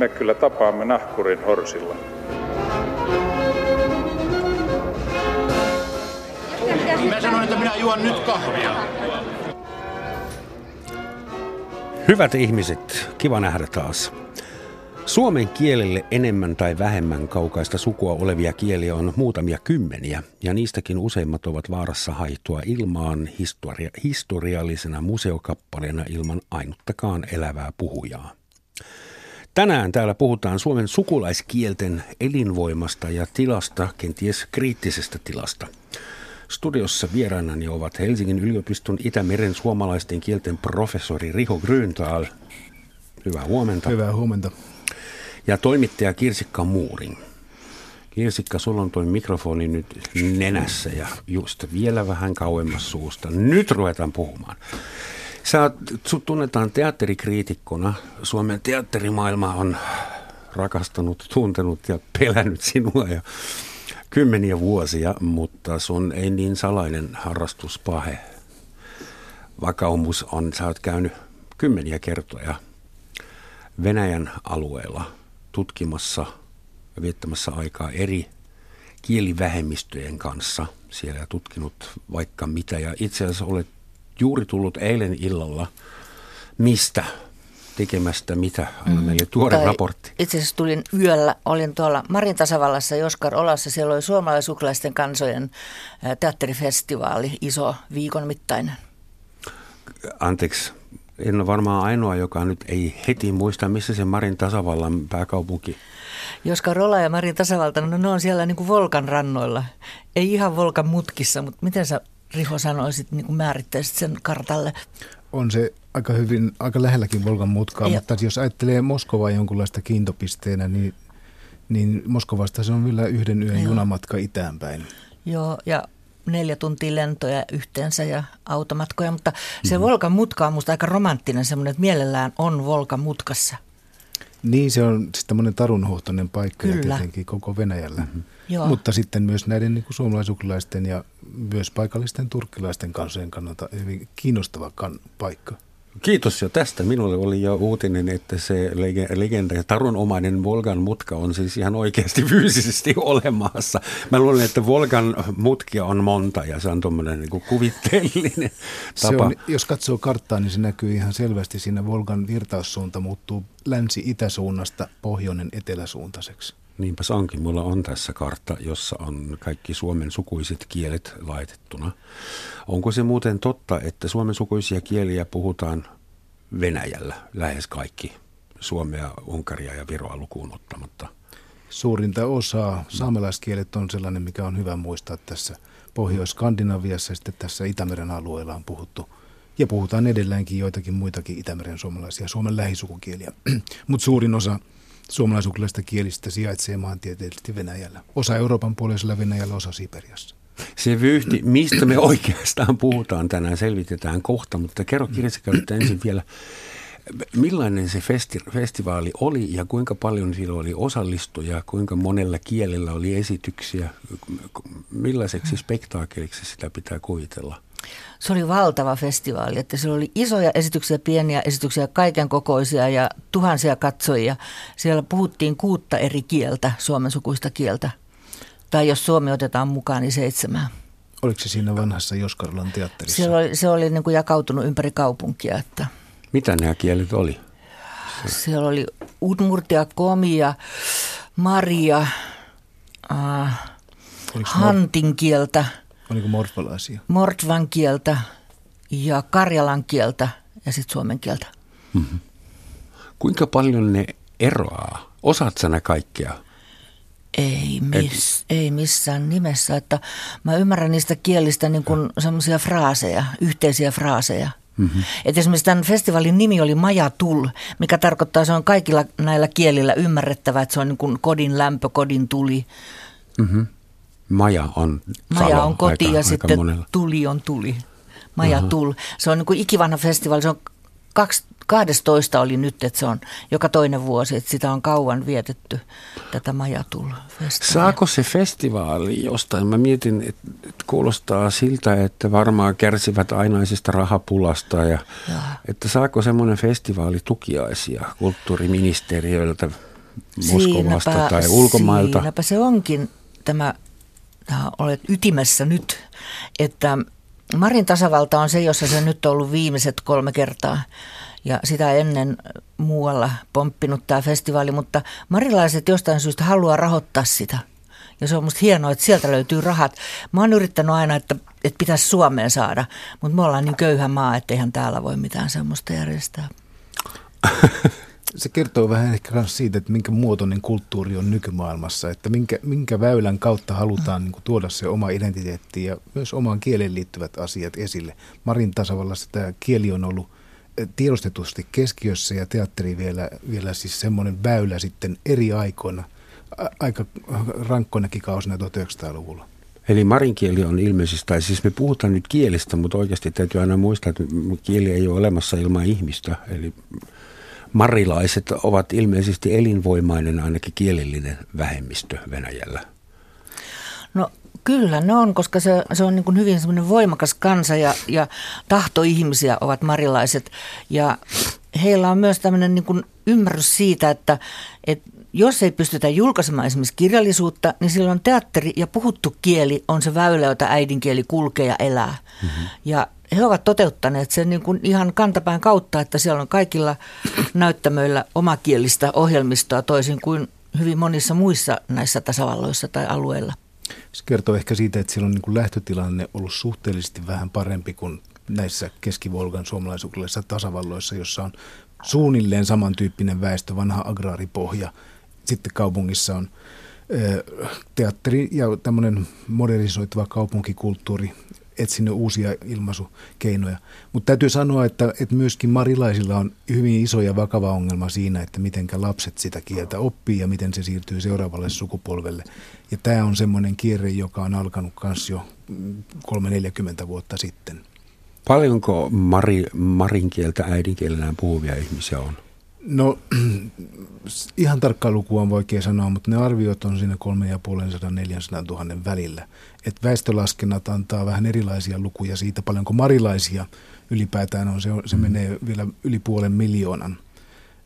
me kyllä tapaamme nahkurin horsilla. Mä sanoin, että minä juon nyt kahvia. Hyvät ihmiset, kiva nähdä taas. Suomen kielelle enemmän tai vähemmän kaukaista sukua olevia kieliä on muutamia kymmeniä, ja niistäkin useimmat ovat vaarassa haihtua ilmaan historia, historiallisena museokappaleena ilman ainuttakaan elävää puhujaa. Tänään täällä puhutaan Suomen sukulaiskielten elinvoimasta ja tilasta, kenties kriittisestä tilasta. Studiossa vieraanani ovat Helsingin yliopiston Itämeren suomalaisten kielten professori Riho Gröntaal. Hyvää huomenta. Hyvää huomenta. Ja toimittaja Kirsikka Muurin. Kirsikka, sulla on tuo mikrofoni nyt nenässä ja just vielä vähän kauemmas suusta. Nyt ruvetaan puhumaan. Sä sut tunnetaan teatterikriitikkona. Suomen teatterimaailma on rakastanut, tuntenut ja pelännyt sinua ja kymmeniä vuosia, mutta sun ei niin salainen harrastuspahe. Vakaumus on, sä oot käynyt kymmeniä kertoja Venäjän alueella tutkimassa ja viettämässä aikaa eri kielivähemmistöjen kanssa siellä tutkinut vaikka mitä. Ja itse asiassa olet juuri tullut eilen illalla mistä tekemästä mitä? Anna mm. meille tuore tai raportti. Itse asiassa tulin yöllä, olin tuolla Marin tasavallassa Joskar Olassa. Siellä oli suomalaisuklaisten kansojen teatterifestivaali, iso viikon mittainen. Anteeksi, en ole varmaan ainoa, joka nyt ei heti muista, missä se Marin tasavallan pääkaupunki. Joskar Ola ja Marin tasavalta, no ne on siellä niin kuin Volkan rannoilla. Ei ihan Volkan mutkissa, mutta miten sä Riho sanoisit, niin kuin määrittäisit sen kartalle? On se aika hyvin, aika lähelläkin Volkan mutkaa, ja. mutta jos ajattelee Moskovaa jonkunlaista kiintopisteenä, niin, niin Moskovasta se on vielä yhden yön Joo. junamatka itäänpäin. Joo, ja neljä tuntia lentoja yhteensä ja automatkoja, mutta se mm-hmm. Volkan mutka on musta aika romanttinen semmoinen, että mielellään on Volkan mutkassa. Niin, se on siis tämmöinen tarunhohtoinen paikka Kyllä. ja tietenkin koko Venäjällä. Mm-hmm. Joo. Mutta sitten myös näiden niin suomalaisukulaisten ja myös paikallisten turkkilaisten kansojen kannalta hyvin kiinnostava kan- paikka. Kiitos jo tästä. Minulle oli jo uutinen, että se legenda ja tarunomainen Volgan mutka on siis ihan oikeasti fyysisesti olemassa. Mä luulen, että Volgan mutkia on monta ja se on tuommoinen niin kuvitteellinen tapa. On, jos katsoo karttaa, niin se näkyy ihan selvästi. Siinä Volgan virtaussuunta muuttuu länsi-itäsuunnasta pohjoinen eteläsuuntaiseksi. Niinpä onkin. Mulla on tässä kartta, jossa on kaikki Suomen sukuiset kielet laitettuna. Onko se muuten totta, että Suomen sukuisia kieliä puhutaan Venäjällä lähes kaikki? Suomea, Unkaria ja Viroa lukuun ottamatta. Suurinta osaa saamelaiskielet on sellainen, mikä on hyvä muistaa tässä Pohjois-Skandinaviassa ja sitten tässä Itämeren alueella on puhuttu. Ja puhutaan edelleenkin joitakin muitakin Itämeren suomalaisia, Suomen lähisukukieliä. Mutta suurin osa suomalaisuklaisista kielistä sijaitsee maantieteellisesti Venäjällä. Osa Euroopan puolisella Venäjällä, osa Siperiassa. Se vyyhti, mistä me oikeastaan puhutaan tänään, selvitetään kohta, mutta kerro kirjastokäyttä ensin vielä, millainen se festi- festivaali oli ja kuinka paljon siellä oli osallistujia, kuinka monella kielellä oli esityksiä, millaiseksi spektaakkeliksi sitä pitää kuvitella? Se oli valtava festivaali, että siellä oli isoja esityksiä, pieniä esityksiä, kaiken kokoisia ja tuhansia katsojia. Siellä puhuttiin kuutta eri kieltä, suomen sukuista kieltä. Tai jos Suomi otetaan mukaan, niin seitsemää. Oliko se siinä vanhassa Joskarolan teatterissa? Se oli, se oli niin kuin jakautunut ympäri kaupunkia. Että Mitä nämä kielet oli? Siellä oli Udmurtia, Komia, Maria, äh, Hantin kieltä – Oliko mortvalaisia? Mortvan kieltä ja karjalan kieltä ja sitten suomen kieltä. Mm-hmm. Kuinka paljon ne eroaa? Osaat sä ne kaikkea? Ei, miss, Et... ei missään nimessä. Että mä ymmärrän niistä kielistä niin kuin semmoisia fraaseja, yhteisiä fraaseja. Mm-hmm. Et esimerkiksi tämän festivaalin nimi oli Majatul, mikä tarkoittaa, että se on kaikilla näillä kielillä ymmärrettävä, että se on niin kuin kodin lämpö, kodin tuli. Mm-hmm. Maja on Maja on koti aika, ja aika sitten monella. tuli on tuli. Maja uh-huh. tul. Se on niin kuin ikivanha festivaali. Se on kaksi, 12 oli nyt, että se on joka toinen vuosi, että sitä on kauan vietetty, tätä Majatul. Saako se festivaali jostain? Mä mietin, että kuulostaa siltä, että varmaan kärsivät ainaisesta rahapulasta ja, ja. että saako semmoinen festivaali tukiaisia kulttuuriministeriöltä Moskovasta siinäpä, tai ulkomailta. Siinäpä se onkin tämä olet ytimessä nyt, että Marin tasavalta on se, jossa se nyt on ollut viimeiset kolme kertaa ja sitä ennen muualla pomppinut tämä festivaali, mutta marilaiset jostain syystä haluaa rahoittaa sitä. Ja se on musta hienoa, että sieltä löytyy rahat. Mä oon yrittänyt aina, että, että pitäisi Suomeen saada, mutta me ollaan niin köyhä maa, että eihän täällä voi mitään semmoista järjestää. Se kertoo vähän ehkä myös siitä, että minkä muotoinen kulttuuri on nykymaailmassa, että minkä, minkä väylän kautta halutaan niin kuin, tuoda se oma identiteetti ja myös omaan kieleen liittyvät asiat esille. Marin tasavallassa tämä kieli on ollut eh, tiedostetusti keskiössä ja teatteri vielä, vielä siis semmoinen väylä sitten eri aikoina, aika rankkoinakin kausina 1900-luvulla. Eli marinkieli on ilmeisesti, tai siis me puhutaan nyt kielestä, mutta oikeasti täytyy aina muistaa, että kieli ei ole olemassa ilman ihmistä. Eli marilaiset ovat ilmeisesti elinvoimainen ainakin kielellinen vähemmistö Venäjällä. No kyllä ne on, koska se, se on niin kuin hyvin semmoinen voimakas kansa ja, ja tahtoihmisiä ovat marilaiset. Ja heillä on myös tämmöinen niin kuin ymmärrys siitä, että, että jos ei pystytä julkaisemaan esimerkiksi kirjallisuutta, niin silloin teatteri ja puhuttu kieli on se väylä, jota äidinkieli kulkee ja elää. Mm-hmm. Ja he ovat toteuttaneet sen niin kuin ihan kantapään kautta, että siellä on kaikilla näyttämöillä omakielistä ohjelmistoa toisin kuin hyvin monissa muissa näissä tasavalloissa tai alueilla. Se kertoo ehkä siitä, että siellä on niin kuin lähtötilanne ollut suhteellisesti vähän parempi kuin näissä keskivolgan suomalaisuudessa tasavalloissa, jossa on suunnilleen samantyyppinen väestö, vanha agraaripohja. Sitten kaupungissa on teatteri ja tämmöinen modernisoituva kaupunkikulttuuri etsinyt uusia ilmaisukeinoja. Mutta täytyy sanoa, että, että myöskin marilaisilla on hyvin iso ja vakava ongelma siinä, että miten lapset sitä kieltä oppii ja miten se siirtyy seuraavalle sukupolvelle. Ja tämä on semmoinen kierre, joka on alkanut myös jo 3-40 vuotta sitten. Paljonko mari, marinkieltä äidinkielenään puhuvia ihmisiä on? No ihan tarkkaa lukua on vaikea sanoa, mutta ne arviot on siinä 3,5-400 000 välillä. Et väestölaskennat antaa vähän erilaisia lukuja siitä, paljonko marilaisia ylipäätään on. Se, se mm. menee vielä yli puolen miljoonan.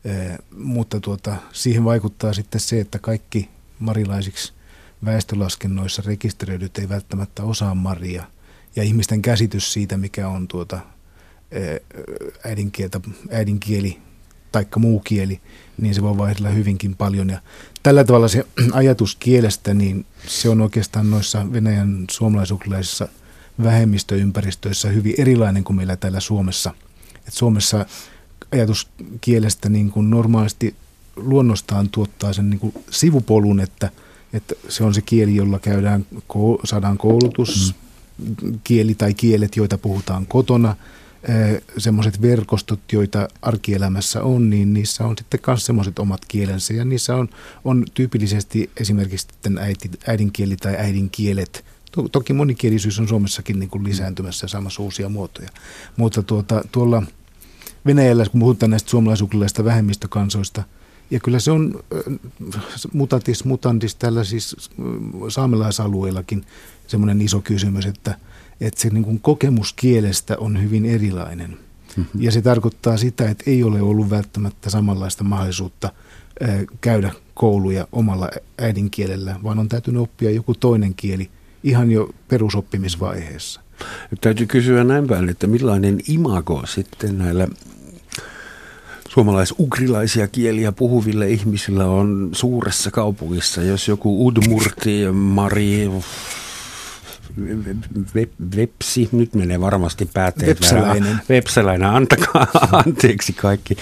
E, mutta tuota, siihen vaikuttaa sitten se, että kaikki marilaisiksi väestölaskennoissa rekisteröidyt ei välttämättä osaa maria. Ja ihmisten käsitys siitä, mikä on tuota, äidinkieltä, äidinkieli taikka muu kieli, niin se voi vaihdella hyvinkin paljon. Ja tällä tavalla se ajatus kielestä, niin se on oikeastaan noissa Venäjän suomalaisuuklaisissa vähemmistöympäristöissä hyvin erilainen kuin meillä täällä Suomessa. Et Suomessa ajatus kielestä niin kuin normaalisti luonnostaan tuottaa sen niin kuin sivupolun, että, että se on se kieli, jolla käydään, saadaan koulutus, mm. kieli tai kielet, joita puhutaan kotona – semmoiset verkostot, joita arkielämässä on, niin niissä on sitten myös semmoiset omat kielensä ja niissä on, on tyypillisesti esimerkiksi äiti, äidinkieli tai äidinkielet. To, toki monikielisyys on Suomessakin niin kuin lisääntymässä ja saamassa uusia muotoja, mutta tuota, tuolla Venäjällä, kun puhutaan näistä suomalaisuukilaisista vähemmistökansoista, ja kyllä se on mutatis mutandis tällä siis saamelaisalueellakin semmoinen iso kysymys, että – että se niin kuin kokemus kielestä on hyvin erilainen. Mm-hmm. Ja se tarkoittaa sitä, että ei ole ollut välttämättä samanlaista mahdollisuutta käydä kouluja omalla äidinkielellä, vaan on täytynyt oppia joku toinen kieli ihan jo perusoppimisvaiheessa. Täytyy kysyä näin päin, että millainen imago sitten näillä suomalais-ugrilaisia kieliä puhuville ihmisillä on suuressa kaupungissa, jos joku Udmurti, Mari, Vepsi, nyt menee varmasti päätteet Vepsäläinen. Vepsäläinen, antakaa anteeksi kaikki.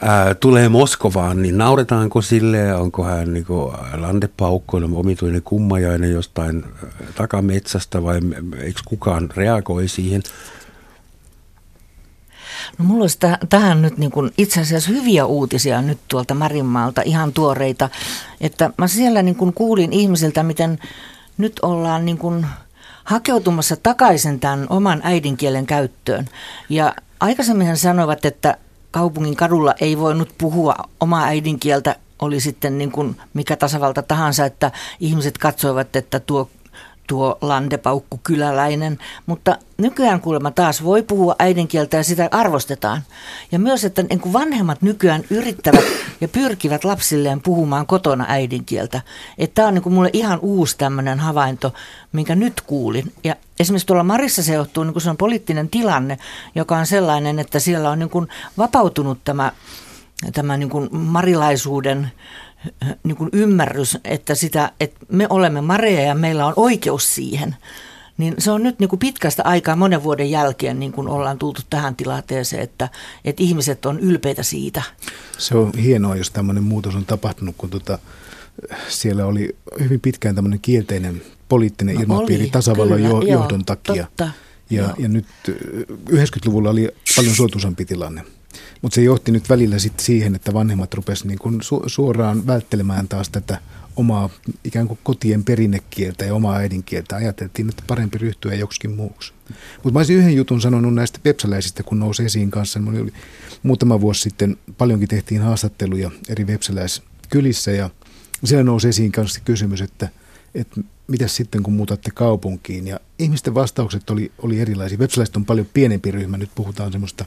Ää, tulee Moskovaan, niin nauretaanko sille, onko hän niin landepaukkoinen, omituinen kummajainen jostain takametsästä vai eikö kukaan reagoi siihen? No mulla olisi tähän nyt niin kuin itse asiassa hyviä uutisia nyt tuolta Marinmaalta, ihan tuoreita. Että mä siellä niin kuin kuulin ihmisiltä, miten nyt ollaan niin kuin hakeutumassa takaisin tämän oman äidinkielen käyttöön. Ja aikaisemmin hän sanoivat, että kaupungin kadulla ei voinut puhua omaa äidinkieltä, oli sitten niin kuin mikä tasavalta tahansa, että ihmiset katsoivat, että tuo tuo landepaukku kyläläinen, mutta nykyään kuulemma taas voi puhua äidinkieltä ja sitä arvostetaan. Ja myös, että niin kuin vanhemmat nykyään yrittävät ja pyrkivät lapsilleen puhumaan kotona äidinkieltä. Että tämä on niin kuin mulle ihan uusi tämmöinen havainto, minkä nyt kuulin. Ja esimerkiksi tuolla Marissa se johtuu, niin kuin se on poliittinen tilanne, joka on sellainen, että siellä on niin kuin vapautunut tämä, tämä niin kuin marilaisuuden niin kuin ymmärrys, että, sitä, että me olemme mareja ja meillä on oikeus siihen, niin se on nyt niin kuin pitkästä aikaa monen vuoden jälkeen niin kuin ollaan tultu tähän tilanteeseen, että, että ihmiset on ylpeitä siitä. Se on hienoa, jos tämmöinen muutos on tapahtunut, kun tota, siellä oli hyvin pitkään tämmöinen kielteinen poliittinen no ilmapiiri oli, tasavallan kyllä, jo, johdon joo, takia. Totta, ja, ja nyt 90-luvulla oli paljon suotuisampi tilanne. Mutta se johti nyt välillä sitten siihen, että vanhemmat rupesivat niin kuin su- suoraan välttelemään taas tätä omaa ikään kuin kotien perinnekieltä ja omaa äidinkieltä. Ajateltiin, että parempi ryhtyä joksikin muuksi. Mutta mä olisin yhden jutun sanonut näistä vepsäläisistä, kun nousi esiin kanssa. Mulla oli muutama vuosi sitten paljonkin tehtiin haastatteluja eri vepsäläiskylissä ja siellä nousi esiin kanssa kysymys, että, että mitä sitten kun muutatte kaupunkiin. Ja ihmisten vastaukset oli, oli erilaisia. Vepsäläiset on paljon pienempi ryhmä, nyt puhutaan semmoista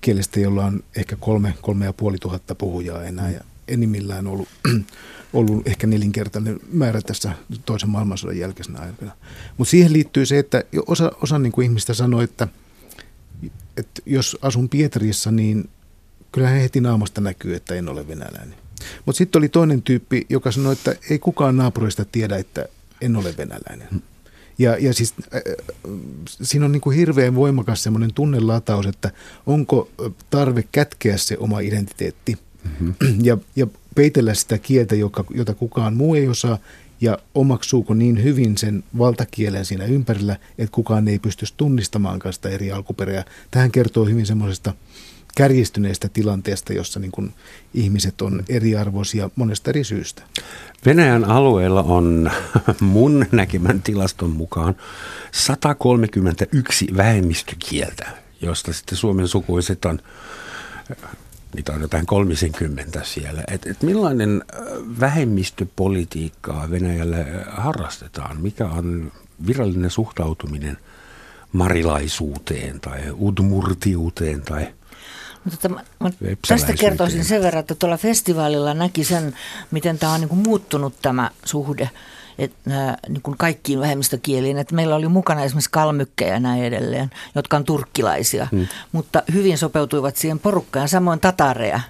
kielestä, jolla on ehkä kolme, kolme ja puoli tuhatta puhujaa enää ja enimmillään ollut, ollut ehkä nelinkertainen määrä tässä toisen maailmansodan jälkeisenä aikana. Mutta siihen liittyy se, että osa, osa niin kuin ihmistä sanoi, että, että jos asun Pietarissa, niin kyllä heti naamasta näkyy, että en ole venäläinen. Mutta sitten oli toinen tyyppi, joka sanoi, että ei kukaan naapurista tiedä, että en ole venäläinen. Ja, ja siis äh, siinä on niin kuin hirveän voimakas semmoinen tunnelataus, että onko tarve kätkeä se oma identiteetti mm-hmm. ja, ja peitellä sitä kieltä, joka, jota kukaan muu ei osaa, ja omaksuuko niin hyvin sen valtakielen siinä ympärillä, että kukaan ei pystyisi tunnistamaan sitä eri alkuperää. Tähän kertoo hyvin semmoisesta kärjistyneestä tilanteesta, jossa niin kuin ihmiset on eriarvoisia monesta eri syystä. Venäjän alueella on mun näkemän tilaston mukaan 131 vähemmistökieltä, josta sitten Suomen sukuiset on, niitä on jotain 30 siellä. Et, et millainen vähemmistöpolitiikkaa Venäjällä harrastetaan? Mikä on virallinen suhtautuminen marilaisuuteen tai udmurtiuteen tai – mutta mä, mä tästä kertoisin sen verran, että tuolla festivaalilla näki sen, miten tämä on niin kuin muuttunut tämä suhde et, ää, niin kuin kaikkiin vähemmistökieliin. Et meillä oli mukana esimerkiksi kalmykkejä ja näin edelleen, jotka on turkkilaisia, hmm. mutta hyvin sopeutuivat siihen porukkaan. Samoin tatareja,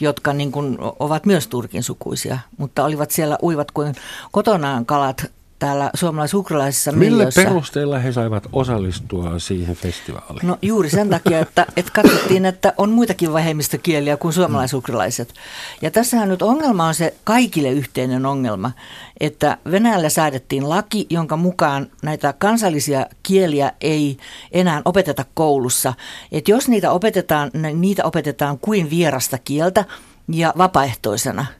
jotka niin kuin ovat myös turkin sukuisia, mutta olivat siellä uivat kuin kotonaan kalat täällä suomalais-ukralaisessa Millä miljössä. perusteella he saivat osallistua siihen festivaaliin? No juuri sen takia, että, että katsottiin, että on muitakin vähemmistökieliä kuin suomalais-ukralaiset. Ja tässähän nyt ongelma on se kaikille yhteinen ongelma, että Venäjällä säädettiin laki, jonka mukaan näitä kansallisia kieliä ei enää opeteta koulussa. Että jos niitä opetetaan, niitä opetetaan kuin vierasta kieltä ja vapaaehtoisena –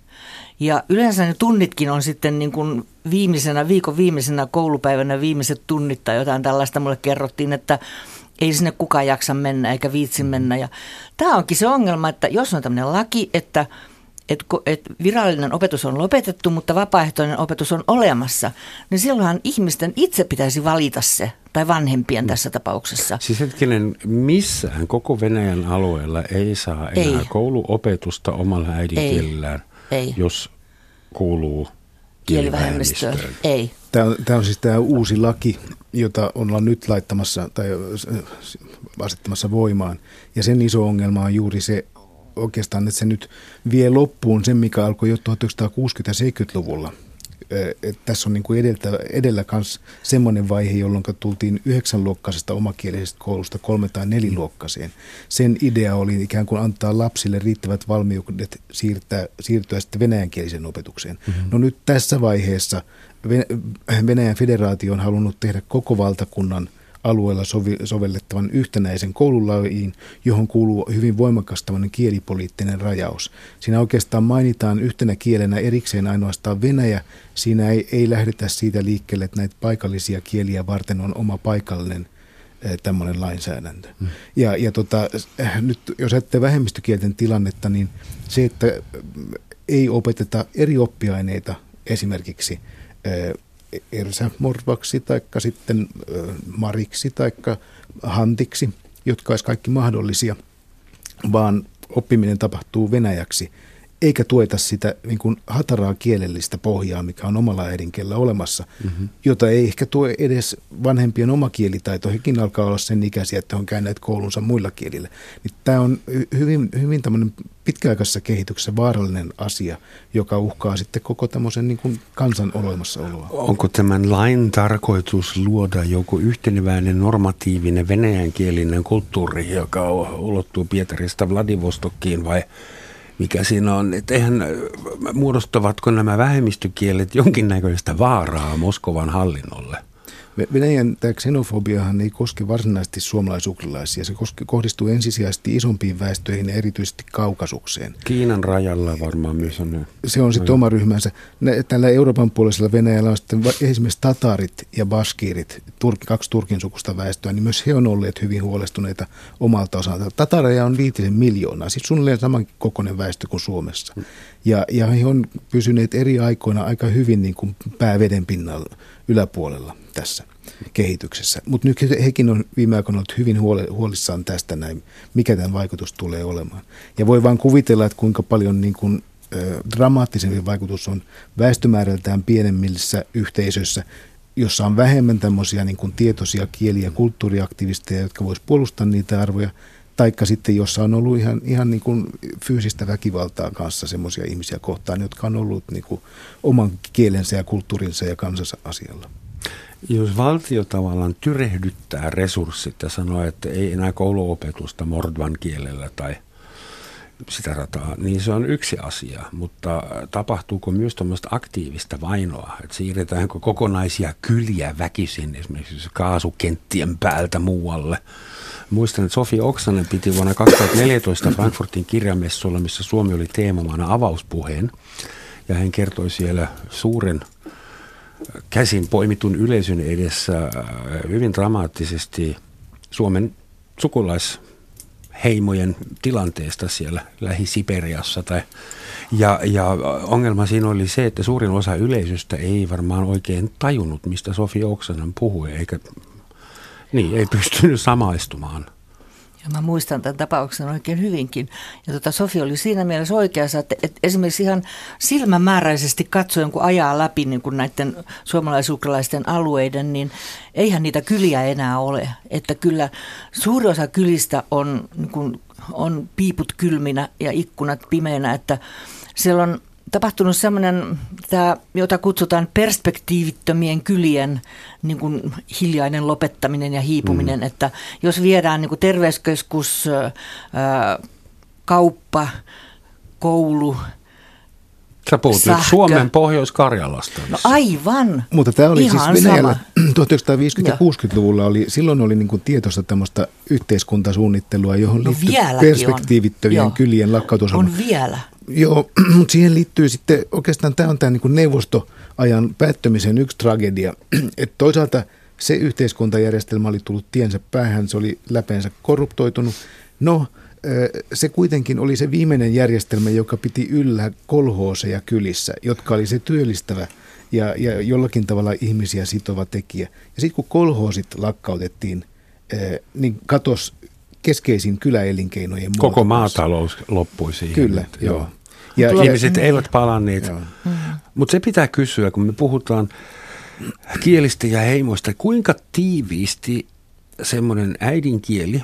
ja yleensä ne tunnitkin on sitten niin kuin viimeisenä, viikon viimeisenä koulupäivänä viimeiset tunnit tai jotain tällaista. Mulle kerrottiin, että ei sinne kukaan jaksa mennä eikä viitsi mennä. Ja tämä onkin se ongelma, että jos on tämmöinen laki, että että et virallinen opetus on lopetettu, mutta vapaaehtoinen opetus on olemassa, niin silloinhan ihmisten itse pitäisi valita se, tai vanhempien tässä tapauksessa. Siis hetkinen, missään koko Venäjän alueella ei saa enää ei. kouluopetusta omalla äidinkielellään. Ei. jos kuuluu kielivähemmistöön. Ei. Tämä on, tämä on siis tämä uusi laki, jota ollaan nyt laittamassa tai asettamassa voimaan. Ja sen iso ongelma on juuri se oikeastaan, että se nyt vie loppuun sen, mikä alkoi jo 1960-70-luvulla että tässä on niin kuin edeltä, edellä myös semmoinen vaihe, jolloin tultiin yhdeksänluokkaisesta omakielisestä koulusta kolme- tai neliluokkaiseen. Sen idea oli ikään kuin antaa lapsille riittävät valmiudet siirtää, siirtyä sitten venäjänkielisen opetukseen. Mm-hmm. No nyt tässä vaiheessa Venäjän federaatio on halunnut tehdä koko valtakunnan – alueella sovi, sovellettavan yhtenäisen koululajiin, johon kuuluu hyvin voimakas kielipoliittinen rajaus. Siinä oikeastaan mainitaan yhtenä kielenä erikseen ainoastaan Venäjä. Siinä ei, ei lähdetä siitä liikkeelle, että näitä paikallisia kieliä varten on oma paikallinen eh, tämmöinen lainsäädäntö. Hmm. Ja, ja tota, eh, nyt jos ajattelee vähemmistökielten tilannetta, niin se, että ei opeteta eri oppiaineita esimerkiksi Ersä Morvaksi tai sitten Mariksi tai Hantiksi, jotka olisi kaikki mahdollisia, vaan oppiminen tapahtuu venäjäksi – eikä tueta sitä niin kuin hataraa kielellistä pohjaa, mikä on omalla äidinkielellä olemassa, mm-hmm. jota ei ehkä tue edes vanhempien oma kielitaito. Hekin alkaa olla sen ikäisiä, että on käyneet koulunsa muilla kielillä. Niin tämä on hyvin, hyvin tämmöinen pitkäaikaisessa kehityksessä vaarallinen asia, joka uhkaa sitten koko tämmöisen niin kuin kansan olemassaoloa. Onko tämän lain tarkoitus luoda joku yhteneväinen normatiivinen venäjänkielinen kulttuuri, joka ulottuu Pietarista Vladivostokkiin vai – mikä siinä on, että eihän, muodostavatko nämä vähemmistökielet jonkinnäköistä vaaraa Moskovan hallinnolle? Venäjän tämä xenofobiahan ei koske varsinaisesti suomalaisukrilaisia. Se koske, kohdistuu ensisijaisesti isompiin väestöihin ja erityisesti kaukasukseen. Kiinan rajalla varmaan myös on. Se on sitten oma ryhmänsä. Tällä Euroopan puolisella Venäjällä on sitten esimerkiksi tatarit ja baskiirit, turk, kaksi turkin sukusta väestöä, niin myös he on olleet hyvin huolestuneita omalta osalta. Tatareja on viitisen miljoonaa, siis suunnilleen saman kokoinen väestö kuin Suomessa. Ja, ja he on pysyneet eri aikoina aika hyvin niin kuin pääveden pinnalla yläpuolella tässä kehityksessä. Mutta nyt hekin on viime aikoina ollut hyvin huolissaan tästä näin, mikä tämän vaikutus tulee olemaan. Ja voi vain kuvitella, että kuinka paljon niin kuin, dramaattisempi vaikutus on väestömäärältään pienemmissä yhteisöissä, jossa on vähemmän tämmöisiä niin kuin tietoisia kieli- ja kulttuuriaktivisteja, jotka voisivat puolustaa niitä arvoja, taikka sitten jossa on ollut ihan, ihan niin kuin fyysistä väkivaltaa kanssa semmoisia ihmisiä kohtaan, jotka on ollut niin kuin oman kielensä ja kulttuurinsa ja kansansa asialla. Jos valtio tavallaan tyrehdyttää resurssit ja sanoo, että ei enää kouluopetusta mordvan kielellä tai sitä rataa, niin se on yksi asia, mutta tapahtuuko myös tuommoista aktiivista vainoa, että siirretäänkö kokonaisia kyliä väkisin esimerkiksi kaasukenttien päältä muualle? Muistan, että Sofi Oksanen piti vuonna 2014 Frankfurtin kirjamessuilla, missä Suomi oli teemamaana avauspuheen, ja hän kertoi siellä suuren käsin poimitun yleisön edessä äh, hyvin dramaattisesti Suomen sukulaisheimojen tilanteesta siellä Lähi-Siperiassa. Tai, ja, ja ongelma siinä oli se, että suurin osa yleisöstä ei varmaan oikein tajunnut, mistä Sofi Oksanen puhui, eikä niin, ei pystynyt samaistumaan. Ja mä muistan tämän tapauksen oikein hyvinkin. Ja tota Sofi oli siinä mielessä oikeassa, että, että esimerkiksi ihan silmämääräisesti katsoen, kun ajaa läpi niin kuin näiden suomalaisukralaisten alueiden, niin eihän niitä kyliä enää ole. Että kyllä suuri osa kylistä on, niin kuin, on piiput kylminä ja ikkunat pimeänä, että siellä on tapahtunut semmoinen, tämä, jota kutsutaan perspektiivittömien kylien niin kuin hiljainen lopettaminen ja hiipuminen, mm. että jos viedään niin kuin terveyskeskus, ää, kauppa, koulu, Sä puhut Sähkö. nyt Suomen Pohjois-Karjalasta. No aivan. Mutta tämä oli Ihan siis Venäjällä 1950- ja 60-luvulla, oli, silloin oli niin kuin tietoista tämmöistä yhteiskuntasuunnittelua, johon no liittyy perspektiivittömien kylien lakkautus. On vielä. Joo, mutta siihen liittyy sitten, oikeastaan tämä on tämä niin neuvostoajan päättymisen yksi tragedia, että toisaalta se yhteiskuntajärjestelmä oli tullut tiensä päähän, se oli läpeensä korruptoitunut. No, se kuitenkin oli se viimeinen järjestelmä, joka piti yllä kolhooseja kylissä, jotka oli se työllistävä ja, ja jollakin tavalla ihmisiä sitova tekijä. Ja sitten kun kolhoosit lakkautettiin, niin katos keskeisin kyläelinkeinojen. Koko maatalous loppui siihen. Kyllä, joo. Ja, ja ihmiset ja, eivät palanneet. Mm. Mutta se pitää kysyä, kun me puhutaan kielistä ja heimoista, kuinka tiiviisti semmoinen äidinkieli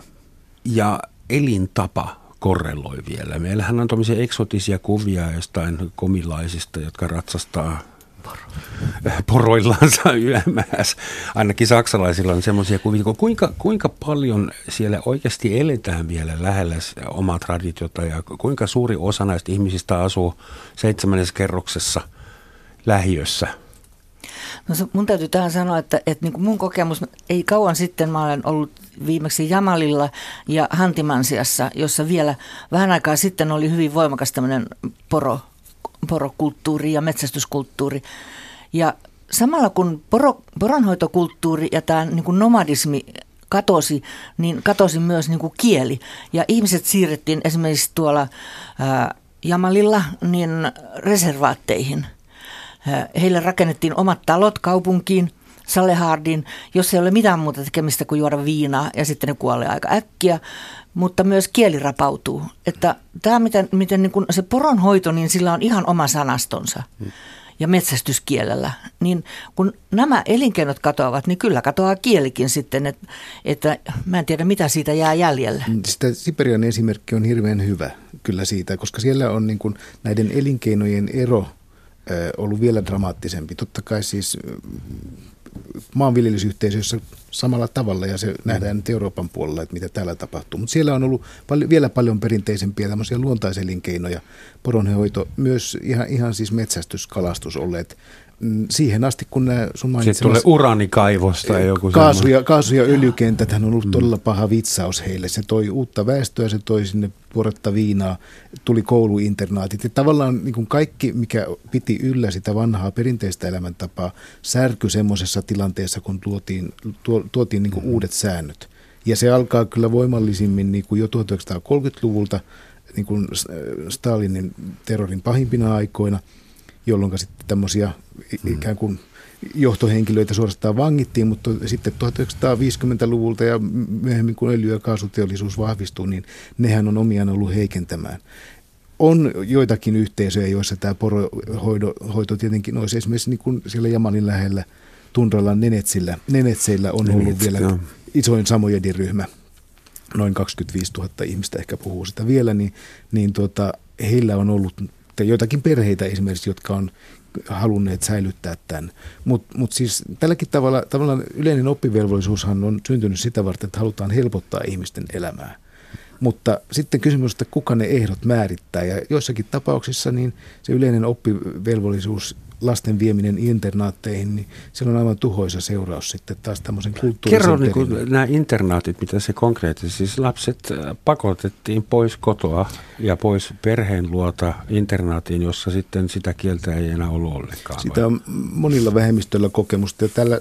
ja elintapa korreloi vielä. Meillähän on tuommoisia eksotisia kuvia jostain komilaisista, jotka ratsastaa poroillansa ylämässä. Ainakin saksalaisilla on semmoisia kuvia. Kuinka, kuinka paljon siellä oikeasti eletään vielä lähellä omaa traditiota ja kuinka suuri osa näistä ihmisistä asuu seitsemännes kerroksessa lähiössä? No mun täytyy tähän sanoa, että, että niin kuin mun kokemus, ei kauan sitten mä olen ollut viimeksi Jamalilla ja Hantimansiassa, jossa vielä vähän aikaa sitten oli hyvin voimakas tämmöinen poro porokulttuuri ja metsästyskulttuuri. Ja samalla kun poro, poronhoitokulttuuri ja tämä niin kuin nomadismi katosi, niin katosi myös niin kuin kieli. Ja ihmiset siirrettiin esimerkiksi tuolla ää, Jamalilla niin reservaatteihin. Heille rakennettiin omat talot kaupunkiin, Salehardin, jos ei ole mitään muuta tekemistä kuin juoda viinaa ja sitten ne kuolee aika äkkiä, mutta myös kieli rapautuu. Että tämä, miten, miten niin kun se poronhoito, niin sillä on ihan oma sanastonsa. Hmm ja metsästyskielellä, niin kun nämä elinkeinot katoavat, niin kyllä katoaa kielikin sitten, että, että mä en tiedä mitä siitä jää jäljelle. Mm, sitä Siperian esimerkki on hirveän hyvä kyllä siitä, koska siellä on niin kuin näiden elinkeinojen ero ollut vielä dramaattisempi. Totta kai siis maanviljelysyhteisöissä samalla tavalla ja se mm. nähdään nyt Euroopan puolella, että mitä täällä tapahtuu. Mutta siellä on ollut paljon, vielä paljon perinteisempiä tämmöisiä luontaiselinkeinoja, poronhoito, myös ihan, ihan siis metsästys, kalastus olleet siihen asti, kun nämä sun mainitsemat... Sitten tulee eh, joku kaasu ja, kaasu- ja öljykentät on ollut mm. todella paha vitsaus heille. Se toi uutta väestöä, se toi sinne puoretta viinaa, tuli kouluinternaatit. Ja tavallaan niin kuin kaikki, mikä piti yllä sitä vanhaa perinteistä elämäntapaa, särky semmoisessa tilanteessa, kun tuotiin, tuo, tuotiin niin kuin mm. uudet säännöt. Ja se alkaa kyllä voimallisimmin niin kuin jo 1930-luvulta niin kuin Stalinin terrorin pahimpina aikoina – jolloin sitten tämmöisiä mm. ikään kuin johtohenkilöitä suorastaan vangittiin, mutta sitten 1950-luvulta ja myöhemmin kun öljy- ja kaasuteollisuus vahvistuu, niin nehän on omiaan ollut heikentämään. On joitakin yhteisöjä, joissa tämä porohoito tietenkin olisi esimerkiksi niin kuin siellä Jamalin lähellä Tundralla Nenetsillä, Nenetseillä on ollut Nenetsk, vielä joo. isoin samojedin ryhmä, noin 25 000 ihmistä ehkä puhuu sitä vielä, niin, niin tota, heillä on ollut joitakin perheitä esimerkiksi, jotka on halunneet säilyttää tämän. Mutta mut siis tälläkin tavalla, tavallaan yleinen oppivelvollisuushan on syntynyt sitä varten, että halutaan helpottaa ihmisten elämää. Mutta sitten kysymys, että kuka ne ehdot määrittää. Ja joissakin tapauksissa niin se yleinen oppivelvollisuus lasten vieminen internaatteihin, niin se on aivan tuhoisa seuraus sitten taas tämmöisen kulttuurisen Kerro niin kuin nämä internaatit, mitä se konkreettisesti, siis lapset äh, pakotettiin pois kotoa ja pois perheen luota internaatiin, jossa sitten sitä kieltä ei enää ollut ollenkaan. Sitä on monilla vähemmistöillä kokemusta ja tällä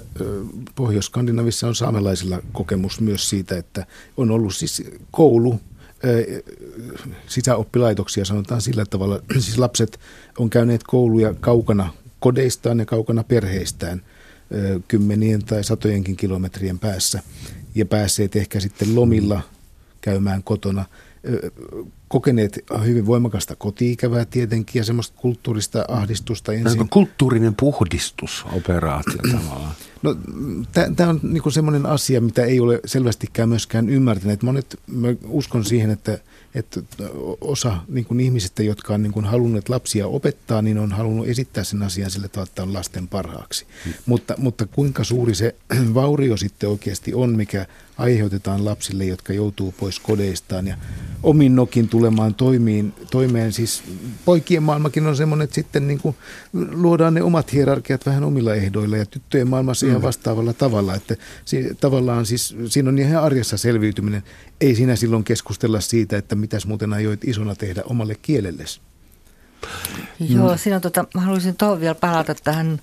Pohjois-Skandinavissa on saamelaisilla kokemus myös siitä, että on ollut siis koulu, sisäoppilaitoksia sanotaan sillä tavalla, siis lapset on käyneet kouluja kaukana kodeistaan ja kaukana perheistään kymmenien tai satojenkin kilometrien päässä ja päässeet ehkä sitten lomilla käymään kotona kokeneet hyvin voimakasta kotiikävää tietenkin ja semmoista kulttuurista ahdistusta ensin. kulttuurinen puhdistusoperaatio tavallaan? No, tämä on niinku semmoinen asia, mitä ei ole selvästikään myöskään ymmärtäneet. Monet, mä uskon siihen, että että osa niin kuin ihmisistä, jotka on niin kuin halunneet lapsia opettaa, niin on halunnut esittää sen asian sille tavalla, että on lasten parhaaksi. Hmm. Mutta, mutta kuinka suuri se vaurio sitten oikeasti on, mikä aiheutetaan lapsille, jotka joutuu pois kodeistaan ja omin nokin tulemaan toimiin, toimeen. Siis poikien maailmakin on semmoinen, että sitten niin kuin luodaan ne omat hierarkiat vähän omilla ehdoilla ja tyttöjen maailmassa ihan mm. vastaavalla tavalla. Että si, tavallaan siis siinä on ihan arjessa selviytyminen. Ei siinä silloin keskustella siitä, että mitäs muuten ajoit isona tehdä omalle kielellesi. Joo, mm. siinä tota, mä haluaisin tuohon vielä palata tähän,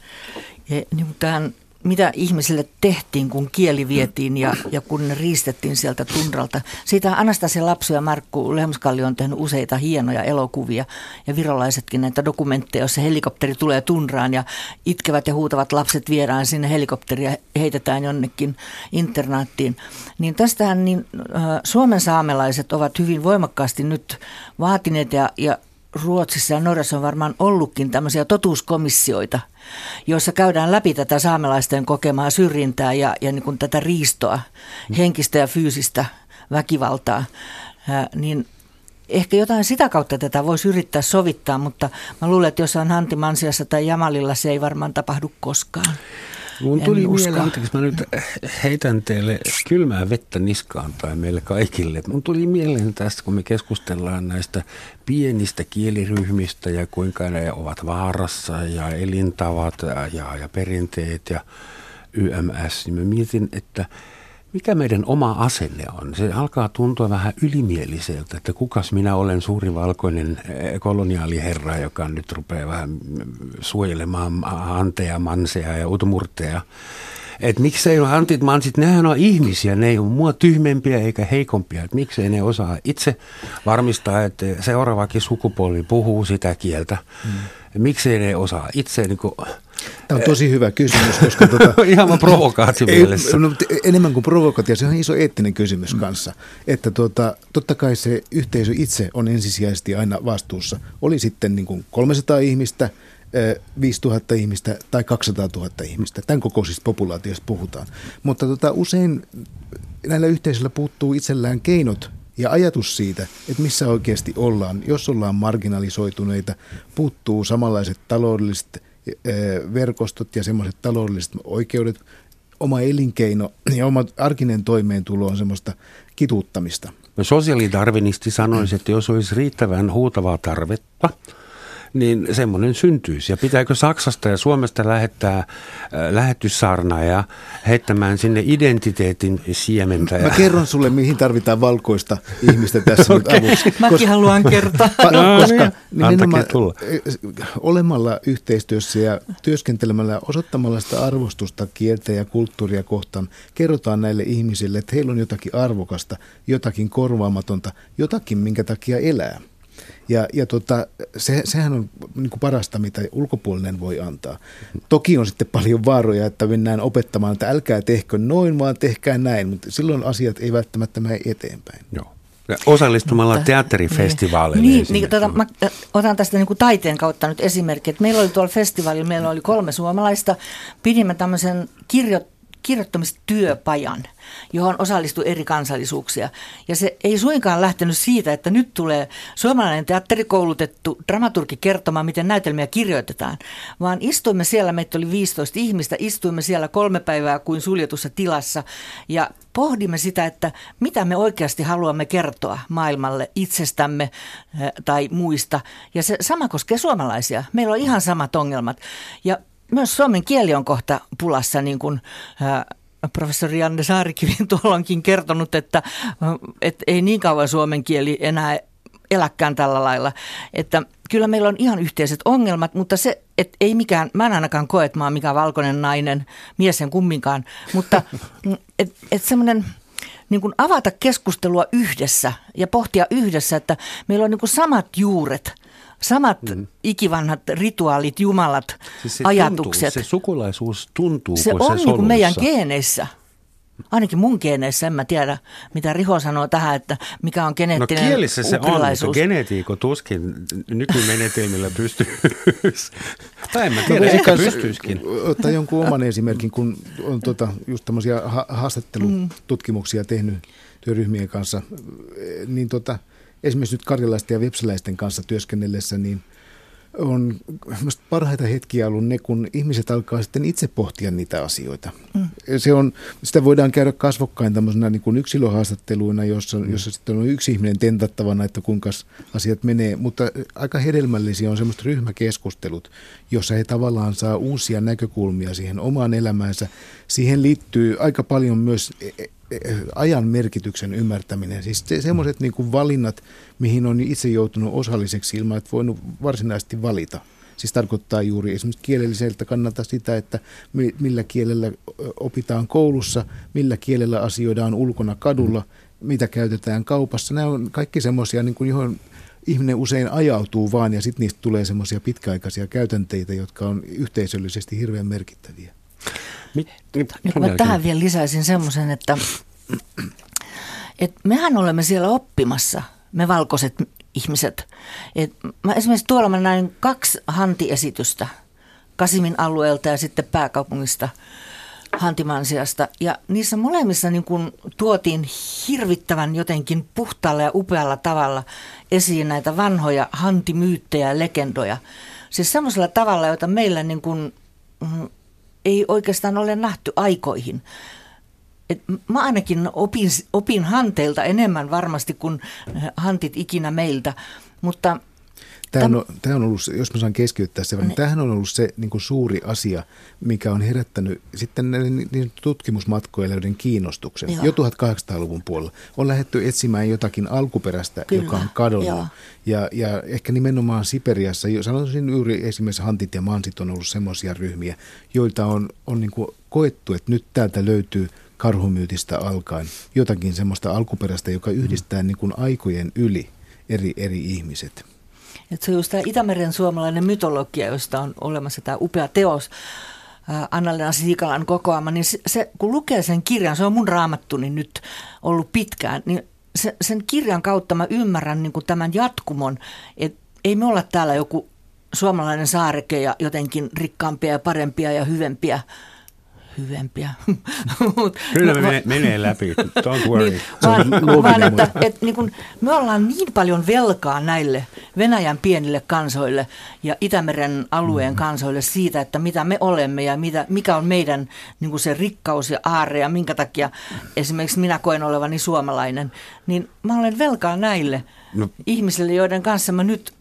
niin tähän mitä ihmisille tehtiin, kun kieli vietiin ja, ja kun ne riistettiin sieltä tunralta. Siitä Anastasia Lapsu ja Markku Lehmuskalli on tehnyt useita hienoja elokuvia ja virolaisetkin näitä dokumentteja, joissa helikopteri tulee tunraan ja itkevät ja huutavat lapset viedään sinne helikopteria ja heitetään jonnekin internaattiin. Niin tästähän niin, Suomen saamelaiset ovat hyvin voimakkaasti nyt vaatineet ja, ja Ruotsissa ja Norjassa on varmaan ollutkin tämmöisiä totuuskomissioita, joissa käydään läpi tätä saamelaisten kokemaa syrjintää ja, ja niin kuin tätä riistoa, henkistä ja fyysistä väkivaltaa, ää, niin ehkä jotain sitä kautta tätä voisi yrittää sovittaa, mutta mä luulen, että jos on Hanti Mansiassa tai Jamalilla, se ei varmaan tapahdu koskaan. Mun tuli mieleen, anteeksi, mä nyt heitän teille kylmää vettä niskaan päin meille kaikille. Mun tuli mieleen tästä, kun me keskustellaan näistä pienistä kieliryhmistä ja kuinka ne ovat vaarassa ja elintavat ja, ja, ja perinteet ja YMS, niin mä mietin, että – mikä meidän oma asenne on? Se alkaa tuntua vähän ylimieliseltä, että kukas minä olen suuri valkoinen eh, koloniaaliherra, joka nyt rupeaa vähän suojelemaan anteja, manseja ja utmurteja. Että miksei antit mansit, nehän on ihmisiä, ne ei ole mua tyhmempiä eikä heikompia. Että miksei ne osaa itse varmistaa, että seuraavakin sukupolvi puhuu sitä kieltä. Hmm. Miksei ne osaa itse niin kuin, Tämä on tosi hyvä kysymys, koska tota, ihan provokaatio mielessä. No, enemmän kuin provokaatio, se on iso eettinen kysymys kanssa. Että tota, totta kai se yhteisö itse on ensisijaisesti aina vastuussa. Oli sitten niin kuin 300 ihmistä, 5000 ihmistä tai 200 000 ihmistä. Tämän kokoisista populaatioista puhutaan. Mutta tota, usein näillä yhteisöillä puuttuu itsellään keinot ja ajatus siitä, että missä oikeasti ollaan, jos ollaan marginalisoituneita, puuttuu samanlaiset taloudelliset verkostot ja semmoiset taloudelliset oikeudet, oma elinkeino ja oma arkinen toimeentulo on semmoista kituuttamista. Sosiaalidarvinisti sanoisi, että jos olisi riittävän huutavaa tarvetta, niin semmoinen syntyisi. Ja pitääkö Saksasta ja Suomesta lähettää äh, lähetyssaarnaaja heittämään sinne identiteetin siementä? Mä kerron sulle, mihin tarvitaan valkoista ihmistä tässä okay. nyt avuksi. Mäkin koska, haluan kertoa. no, koska niin. tulla. Eh, olemalla yhteistyössä ja työskentelemällä, osoittamalla sitä arvostusta kieltä ja kulttuuria kohtaan, kerrotaan näille ihmisille, että heillä on jotakin arvokasta, jotakin korvaamatonta, jotakin, minkä takia elää. Ja, ja tota, se, sehän on niin kuin parasta, mitä ulkopuolinen voi antaa. Toki on sitten paljon vaaroja, että mennään opettamaan, että älkää tehkö noin, vaan tehkää näin, mutta silloin asiat ei välttämättä mene eteenpäin. Joo. Osallistumalla mutta, teatterifestivaaleille. Niin, niin tota, mä otan tästä niin kuin taiteen kautta nyt esimerkki. Että meillä oli tuolla festivaalilla, meillä oli kolme suomalaista. Pidimme tämmöisen kirjo, kirjoittamistyöpajan, johon osallistui eri kansallisuuksia. Ja se ei suinkaan lähtenyt siitä, että nyt tulee suomalainen teatterikoulutettu dramaturgi kertomaan, miten näytelmiä kirjoitetaan, vaan istuimme siellä, meitä oli 15 ihmistä, istuimme siellä kolme päivää kuin suljetussa tilassa ja pohdimme sitä, että mitä me oikeasti haluamme kertoa maailmalle itsestämme eh, tai muista. Ja se sama koskee suomalaisia. Meillä on ihan samat ongelmat. Ja myös suomen kieli on kohta pulassa, niin kuin ää, professori Janne Saarikivi tuolla onkin kertonut, että, että ei niin kauan suomen kieli enää eläkään tällä lailla. Että kyllä meillä on ihan yhteiset ongelmat, mutta se, että ei mikään, mä en ainakaan koe, että mä oon mikään valkoinen nainen, mies sen kumminkaan, mutta että et semmoinen niin kuin avata keskustelua yhdessä ja pohtia yhdessä, että meillä on niin kuin samat juuret – samat mm. ikivanhat rituaalit, jumalat, siis se ajatukset. Tuntuu, se sukulaisuus tuntuu, se on se niin kuin meidän geeneissä. Ainakin mun geeneissä, en mä tiedä, mitä Riho sanoo tähän, että mikä on geneettinen No kielissä se on, mutta genetiiko tuskin nykymenetelmillä pystyy. tai en mä tiedä, no, ehkä pystyisikin. Ottaa jonkun oman esimerkin, kun on tota, just tämmöisiä haastattelututkimuksia tehnyt työryhmien kanssa, niin tota – esimerkiksi nyt karjalaisten ja vepsäläisten kanssa työskennellessä, niin on parhaita hetkiä ollut ne, kun ihmiset alkaa sitten itse pohtia niitä asioita. Mm. Se on, sitä voidaan käydä kasvokkain tämmöisenä niin kuin yksilöhaastatteluina, jossa, mm. jossa sitten on yksi ihminen tentattavana, että kuinka asiat menee, mutta aika hedelmällisiä on semmoiset ryhmäkeskustelut, jossa he tavallaan saa uusia näkökulmia siihen omaan elämäänsä. Siihen liittyy aika paljon myös ajan merkityksen ymmärtäminen. Siis se, semmoiset niin kuin valinnat, mihin on itse joutunut osalliseksi ilman, että voinut varsinaisesti valita. Siis tarkoittaa juuri esimerkiksi kielelliseltä kannalta sitä, että millä kielellä opitaan koulussa, millä kielellä asioidaan ulkona kadulla, mitä käytetään kaupassa. Nämä on kaikki semmoisia, niin kuin johon ihminen usein ajautuu vaan ja sitten niistä tulee semmoisia pitkäaikaisia käytänteitä, jotka on yhteisöllisesti hirveän merkittäviä. Mit, mit, niin mä tähän vielä lisäisin semmoisen, että, että mehän olemme siellä oppimassa, me valkoiset ihmiset. Et mä esimerkiksi tuolla mä näin kaksi hantiesitystä Kasimin alueelta ja sitten pääkaupungista Hantimansiasta. Ja niissä molemmissa niin kun tuotiin hirvittävän jotenkin puhtaalla ja upealla tavalla esiin näitä vanhoja hantimyyttejä ja legendoja. Siis semmoisella tavalla, jota meillä niin kun, mm, ei oikeastaan ole nähty aikoihin. Et mä ainakin opin, opin hanteilta enemmän varmasti kuin hantit ikinä meiltä, mutta – Tämä on, tämä on ollut, jos mä saan keskeyttää sen, niin tämähän on ollut se niin kuin suuri asia, mikä on herättänyt sitten niin tutkimusmatkoilijoiden kiinnostuksen. Joo. Jo 1800-luvun puolella on lähdetty etsimään jotakin alkuperäistä, Kyllä. joka on kadonnut. Ja, ja ehkä nimenomaan Siperiassa, sanoisin juuri esimerkiksi Hantit ja Mansit on ollut semmoisia ryhmiä, joita on, on niin kuin koettu, että nyt täältä löytyy karhumyytistä alkaen jotakin semmoista alkuperäistä, joka yhdistää niin kuin aikojen yli eri, eri ihmiset. Että se on just tämä Itämeren suomalainen mytologia, josta on olemassa tämä upea teos, Anna-Leena Siikalan kokoama, niin se, se, kun lukee sen kirjan, se on mun raamattuni nyt ollut pitkään, niin se, sen kirjan kautta mä ymmärrän niin kuin tämän jatkumon, että ei me olla täällä joku suomalainen saareke ja jotenkin rikkaampia ja parempia ja hyvempiä hyvempiä. Kyllä me menee, menee läpi, don't worry. Niin, vaan, vaan että, että niin kun, me ollaan niin paljon velkaa näille Venäjän pienille kansoille ja Itämeren alueen mm. kansoille siitä, että mitä me olemme ja mitä, mikä on meidän niin se rikkaus ja aarre ja minkä takia esimerkiksi minä koen olevani suomalainen. Niin mä olen velkaa näille no. ihmisille, joiden kanssa mä nyt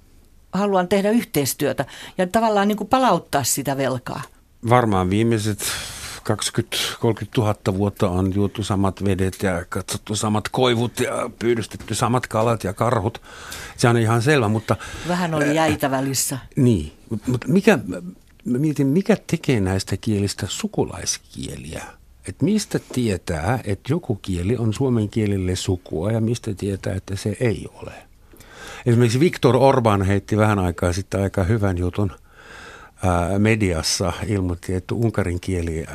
haluan tehdä yhteistyötä ja tavallaan niin palauttaa sitä velkaa. Varmaan viimeiset 20-30 000 vuotta on juotu samat vedet ja katsottu samat koivut ja pyydystetty samat kalat ja karhut. Se on ihan selvä, mutta... Vähän oli jäitä välissä. Niin, mutta mikä, mietin, mikä tekee näistä kielistä sukulaiskieliä? Et mistä tietää, että joku kieli on suomen kielelle sukua ja mistä tietää, että se ei ole? Esimerkiksi Viktor Orban heitti vähän aikaa sitten aika hyvän jutun – mediassa ilmoitti, että unkarin kieli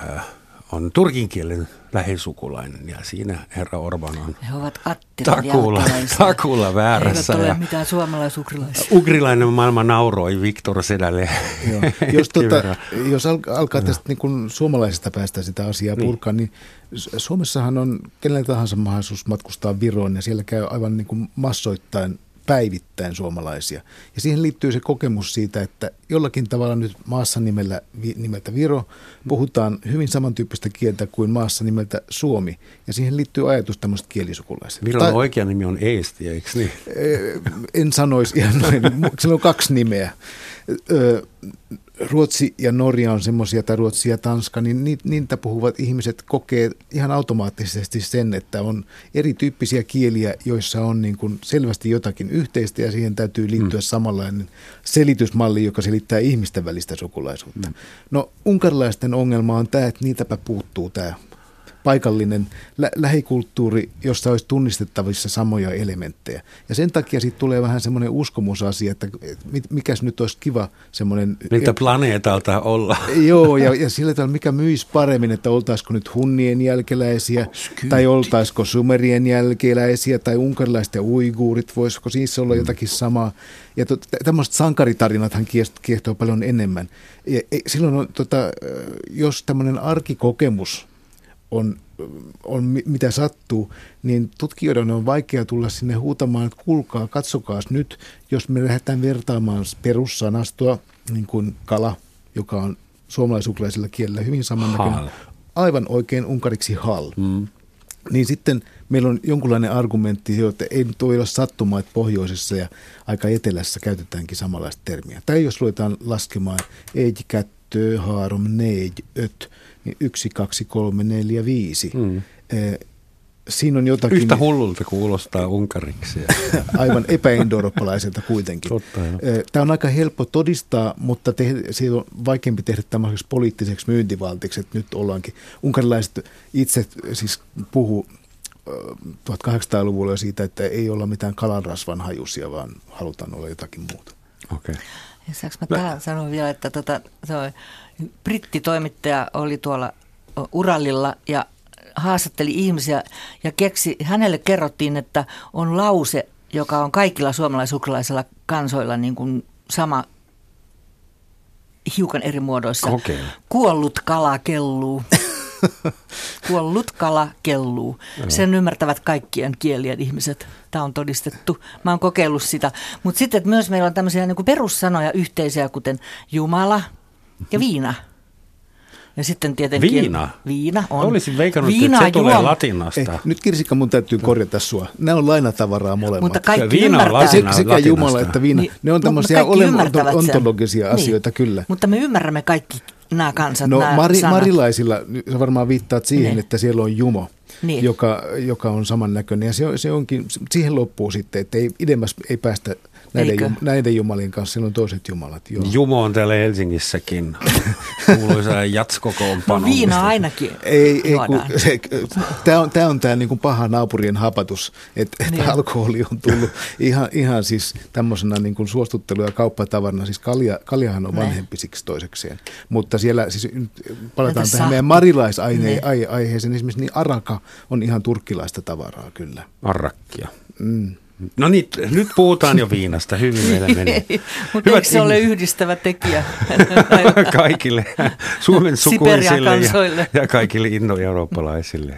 on turkin kielen lähisukulainen ja siinä herra Orban on He ovat takulla, takulla väärässä. Eivät ole ja mitään suomalaisukrilaisia. Ugrilainen maailma nauroi Viktor Sedälle. Joo. Jos, tota, jos alkaa tästä niin kun suomalaisesta päästä sitä asiaa niin. purkaa, niin Suomessahan on kenellä tahansa mahdollisuus matkustaa Viroon ja siellä käy aivan niin kuin massoittain päivittäin suomalaisia. Ja siihen liittyy se kokemus siitä, että jollakin tavalla nyt maassa nimellä, nimeltä Viro puhutaan hyvin samantyyppistä kieltä kuin maassa nimeltä Suomi. Ja siihen liittyy ajatus tämmöistä kielisukulaisesta. Viron tai, oikea nimi on Eesti, eikö niin? En sanoisi ihan noin. Sillä on kaksi nimeä. Ruotsi ja Norja on semmoisia, tai Ruotsi ja Tanska, niin niitä puhuvat ihmiset kokee ihan automaattisesti sen, että on erityyppisiä kieliä, joissa on niin kuin selvästi jotakin yhteistä ja siihen täytyy liittyä mm. samanlainen selitysmalli, joka selittää ihmisten välistä sukulaisuutta. Mm. No unkarilaisten ongelma on tämä, että niitäpä puuttuu tämä paikallinen lä- lähikulttuuri, jossa olisi tunnistettavissa samoja elementtejä. Ja sen takia siitä tulee vähän semmoinen uskomusasia, että mikäs nyt olisi kiva semmoinen... Miltä planeetalta olla. Joo, ja, ja sillä tavalla mikä myisi paremmin, että oltaisiko nyt hunnien jälkeläisiä, Skyyti. tai oltaisiko sumerien jälkeläisiä, tai unkarilaiset ja uiguurit, voisiko siis olla mm. jotakin samaa. Ja to, tämmöiset sankaritarinathan kiehtoo paljon enemmän. Ja, silloin on, tota, jos tämmöinen arkikokemus on, on mitä sattuu, niin tutkijoiden on vaikea tulla sinne huutamaan, että kuulkaa, katsokaa nyt, jos me lähdetään vertaamaan perussanastoa, niin kuin kala, joka on suomalaisuklaisella kielellä hyvin samannäköinen, aivan oikein unkariksi hal. Mm. Niin sitten meillä on jonkunlainen argumentti, että ei nyt olla sattumaa, että pohjoisessa ja aika etelässä käytetäänkin samanlaista termiä. Tai jos ruvetaan laskemaan ei kättöä, haarom, neij, öt, niin yksi, kaksi, kolme, neljä, viisi. Mm. Siinä on jotakin... Yhtä hullulta kuulostaa unkariksi. Aivan epäindoeuroppalaiselta kuitenkin. Totta, Tämä on aika helppo todistaa, mutta te, siitä on vaikeampi tehdä tämmöiseksi poliittiseksi myyntivaltiksi, että nyt ollaankin. Unkarilaiset itse siis puhuu 1800-luvulla siitä, että ei olla mitään kalanrasvan hajusia, vaan halutaan olla jotakin muuta. Okei. Okay. Saanko mä tähän sanoa vielä, että tota, se on, brittitoimittaja oli tuolla Urallilla ja haastatteli ihmisiä ja keksi, hänelle kerrottiin, että on lause, joka on kaikilla suomalaisukralaisilla kansoilla niin kuin sama hiukan eri muodoissa. Okay. Kuollut kala kelluu. Kuollut kala kelluu. Sen ymmärtävät kaikkien kielien ihmiset. Tämä on todistettu. Mä oon kokeillut sitä. Mutta sitten myös meillä on tämmöisiä niin kuin perussanoja yhteisiä, kuten Jumala ja viina. Ja sitten tietenkin... Viina? Viina on. Olisin veikannut, Viina että se tulee latinasta. Ei, nyt Kirsikka mun täytyy korjata sua. Nämä on lainatavaraa molemmat. Mutta kaikki viina on latina, Sekä latinasta. Jumala että viina. Niin, ne on tämmöisiä ontologisia niin. asioita kyllä. Mutta me ymmärrämme kaikki nämä kansat, No nämä mari, marilaisilla, sä varmaan viittaat siihen, niin. että siellä on Jumo. Niin. Joka, joka on samannäköinen ja se, se onkin, siihen loppuu sitten, että ei, idemmäs ei päästä näiden, jum, näiden jumalien kanssa, siellä on toiset jumalat. Joo. Jumo on täällä Helsingissäkin, kuuluisa jatskokoonpano. No viina ainakin ei, ei, kun, se, tämä on tämä on tämä niin kuin paha naapurien hapatus, että, niin. että alkoholi on tullut ihan, ihan siis tämmöisenä niin kuin suostuttelu- ja kauppatavarana. Siis kalja, kaljahan on vanhempi siksi toisekseen. Mutta siellä, siis palataan Entä tähän meidän marilaisaiheeseen, esimerkiksi niin araka on ihan turkkilaista tavaraa kyllä. Arrakkia. Mm. No niin, nyt puhutaan jo viinasta. Hyvin meillä meni. Mutta eikö se ole yhdistävä tekijä? kaikille Suomen sukuisille ja, ja kaikille indoeurooppalaisille.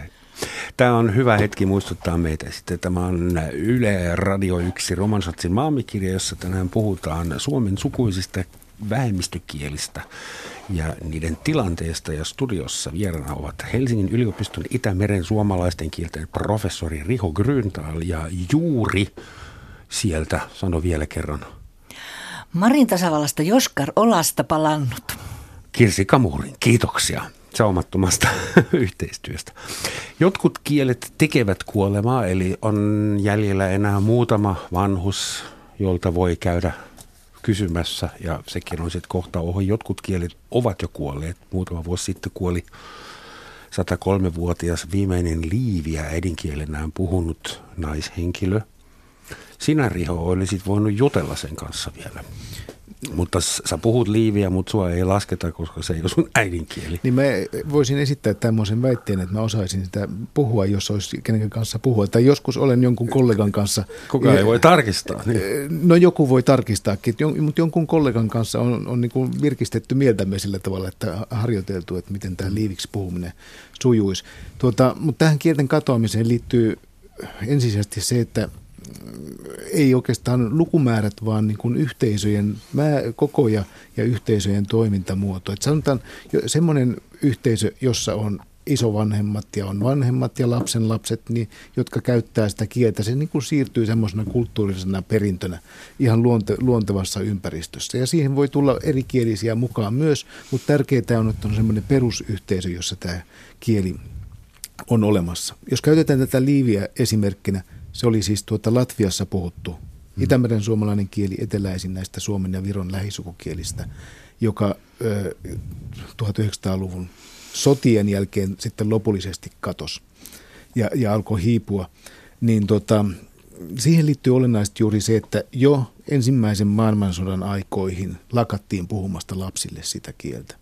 Tämä on hyvä hetki muistuttaa meitä sitten. Tämä on Yle Radio 1 Romansatsin maamikirja, jossa tänään puhutaan Suomen sukuisista vähemmistökielistä ja niiden tilanteesta. Ja studiossa vieraana ovat Helsingin yliopiston Itämeren suomalaisten kielten professori Riho Grüntal ja juuri sieltä, sano vielä kerran. Marin tasavallasta Joskar Olasta palannut. Kirsi Kamurin, kiitoksia saumattomasta yhteistyöstä. Jotkut kielet tekevät kuolemaa, eli on jäljellä enää muutama vanhus, jolta voi käydä kysymässä, ja sekin on sitten kohta ohi. Jotkut kielet ovat jo kuolleet. Muutama vuosi sitten kuoli 103-vuotias viimeinen liiviä äidinkielenään puhunut naishenkilö. Sinä, Riho, olisit voinut jutella sen kanssa vielä. Mutta sä puhut liiviä, mutta sua ei lasketa, koska se ei ole sun äidinkieli. Niin mä voisin esittää tämmöisen väitteen, että mä osaisin sitä puhua, jos olisi kenen kanssa puhua. Tai joskus olen jonkun kollegan kanssa. Kuka ei voi tarkistaa. Niin. No joku voi tarkistaakin, mutta jonkun kollegan kanssa on, on niin kuin virkistetty mieltämme sillä tavalla, että harjoiteltu, että miten tämä liiviksi puhuminen sujuisi. Tuota, mutta tähän kielten katoamiseen liittyy ensisijaisesti se, että ei oikeastaan lukumäärät, vaan niin kuin yhteisöjen kokoja ja yhteisöjen toimintamuoto. Et sanotaan semmoinen yhteisö, jossa on isovanhemmat ja on vanhemmat ja lapsen lapset, niin, jotka käyttää sitä kieltä. Se niin kuin siirtyy semmoisena kulttuurisena perintönä ihan luonte, luontevassa ympäristössä. Ja siihen voi tulla erikielisiä mukaan myös, mutta tärkeää on, että on semmoinen perusyhteisö, jossa tämä kieli on olemassa. Jos käytetään tätä liiviä esimerkkinä, se oli siis tuota Latviassa puhuttu. Hmm. Itämeren suomalainen kieli eteläisin näistä Suomen ja Viron lähisukukielistä, joka ö, 1900-luvun sotien jälkeen sitten lopullisesti katosi ja, ja alkoi hiipua. Niin tota, siihen liittyy olennaisesti juuri se, että jo ensimmäisen maailmansodan aikoihin lakattiin puhumasta lapsille sitä kieltä.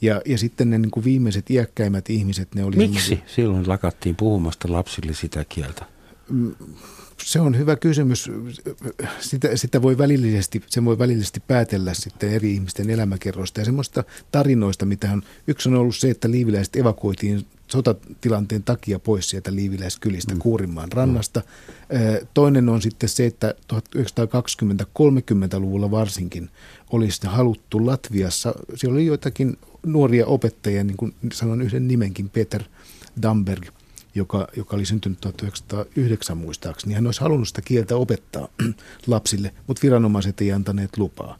Ja, ja sitten ne niin kuin viimeiset iäkkäimmät ihmiset, ne oli... Miksi silloin lakattiin puhumasta lapsille sitä kieltä? Se on hyvä kysymys. Sitä, sitä voi välillisesti, sen voi välillisesti päätellä sitten eri ihmisten elämäkerroista ja semmoista tarinoista, mitä on. Yksi on ollut se, että liiviläiset evakuoitiin sotatilanteen takia pois sieltä liiviläiskylistä mm. Kuurinmaan rannasta. Toinen on sitten se, että 1920-30-luvulla varsinkin olisi haluttu Latviassa, siellä oli joitakin nuoria opettajia, niin kuin sanon yhden nimenkin, Peter Damberg – joka, joka oli syntynyt 1909 muistaakseni, hän olisi halunnut sitä kieltä opettaa lapsille, mutta viranomaiset ei antaneet lupaa.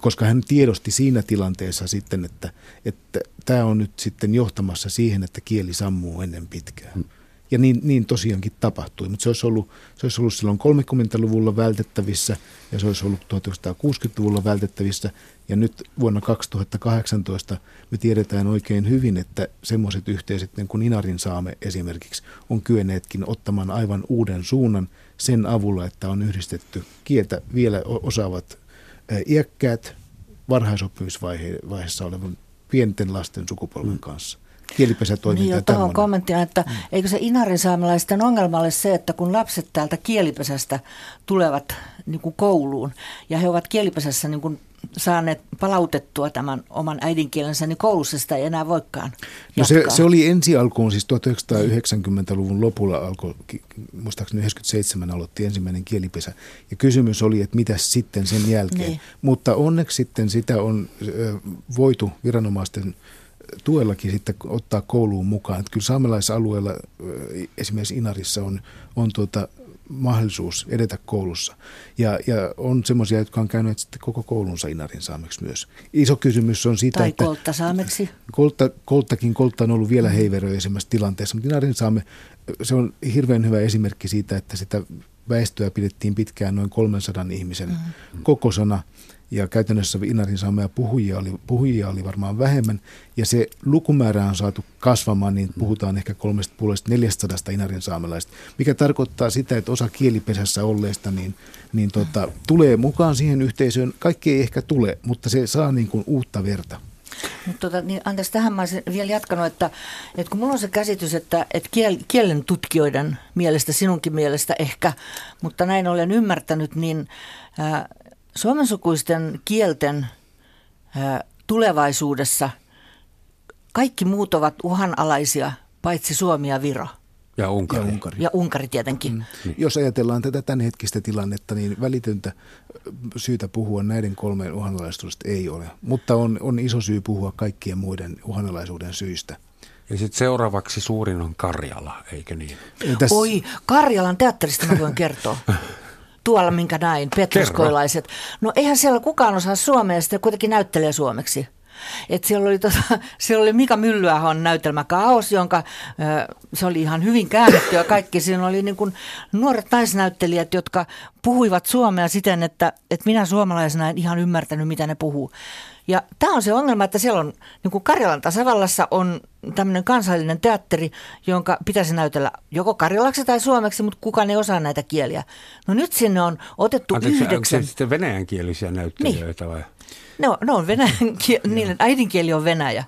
Koska hän tiedosti siinä tilanteessa sitten, että, että tämä on nyt sitten johtamassa siihen, että kieli sammuu ennen pitkään. Ja niin, niin tosiaankin tapahtui, mutta se olisi, ollut, se olisi ollut silloin 30-luvulla vältettävissä ja se olisi ollut 1960-luvulla vältettävissä. Ja nyt vuonna 2018 me tiedetään oikein hyvin, että semmoiset yhteisöt niin kuin Inarin saame esimerkiksi on kyenneetkin ottamaan aivan uuden suunnan sen avulla, että on yhdistetty kieltä vielä osaavat iäkkäät varhaisoppimisvaiheessa olevan pienten lasten sukupolven mm. kanssa kielipesätoiminta. Niin tuohon kommenttina, että mm. eikö se Inarin saamelaisten ongelma ole se, että kun lapset täältä kielipesästä tulevat niin kuin kouluun ja he ovat kielipesässä niin kuin saaneet palautettua tämän oman äidinkielensä, niin koulussa sitä ei enää voikaan No se, se oli ensi alkuun, siis 1990-luvun lopulla alkoi, muistaakseni 97 aloitti ensimmäinen kielipesä. Ja kysymys oli, että mitä sitten sen jälkeen. Niin. Mutta onneksi sitten sitä on voitu viranomaisten tuellakin sitten ottaa kouluun mukaan. Että kyllä saamelaisalueella, esimerkiksi Inarissa, on, on tuota, mahdollisuus edetä koulussa. Ja, ja on semmoisia, jotka on käyneet sitten koko koulunsa Inarin saameksi myös. Iso kysymys on sitä, tai että... koltta saameksi. Koltta, kolttakin, koltta on ollut vielä heiveröisemmässä tilanteessa, mutta Inarin saame, se on hirveän hyvä esimerkki siitä, että sitä väestöä pidettiin pitkään noin 300 ihmisen mm-hmm. kokosana ja käytännössä Inarin saamia puhujia oli, puhujia oli varmaan vähemmän, ja se lukumäärä on saatu kasvamaan, niin puhutaan ehkä 300-400 Inarin saamelaista, mikä tarkoittaa sitä, että osa kielipesässä olleista niin, niin tota, tulee mukaan siihen yhteisöön. Kaikki ei ehkä tule, mutta se saa niin kuin uutta verta. Mutta tota, niin anteeksi, tähän mä olisin vielä jatkanut, että, että kun mulla on se käsitys, että, että kiel, kielen tutkijoiden mielestä, sinunkin mielestä ehkä, mutta näin olen ymmärtänyt, niin ää, suomensukuisten kielten tulevaisuudessa kaikki muut ovat uhanalaisia, paitsi Suomi ja Viro. Ja Unkari. Ja Unkari. Ja Unkari tietenkin. Mm. Niin. Jos ajatellaan tätä tämänhetkistä tilannetta, niin välitöntä syytä puhua näiden kolmeen uhanalaisuudesta ei ole. Mutta on, on iso syy puhua kaikkien muiden uhanalaisuuden syistä. Ja sitten seuraavaksi suurin on Karjala, eikö niin? Täs... Oi, Karjalan teatterista mä voin kertoa. Tuolla minkä näin, petruskoilaiset. No eihän siellä kukaan osaa suomea, sitä kuitenkin näyttelee suomeksi. Et siellä, oli tota, siellä oli Mika Myllyahon näytelmä Kaos, jonka se oli ihan hyvin käännetty ja kaikki. Siinä oli niin kuin nuoret naisnäyttelijät, jotka puhuivat suomea siten, että, että minä suomalaisena en ihan ymmärtänyt, mitä ne puhuu. Ja tämä on se ongelma, että siellä on, niin kuin Karjalan tasavallassa on tämmöinen kansallinen teatteri, jonka pitäisi näytellä joko karjalaksi tai suomeksi, mutta kukaan ei osaa näitä kieliä. No nyt sinne on otettu Anteeksi, yhdeksän... Onko se sitten venäjänkielisiä näyttelijöitä niin. vai? No, no on venäjän niiden äidinkieli on venäjä.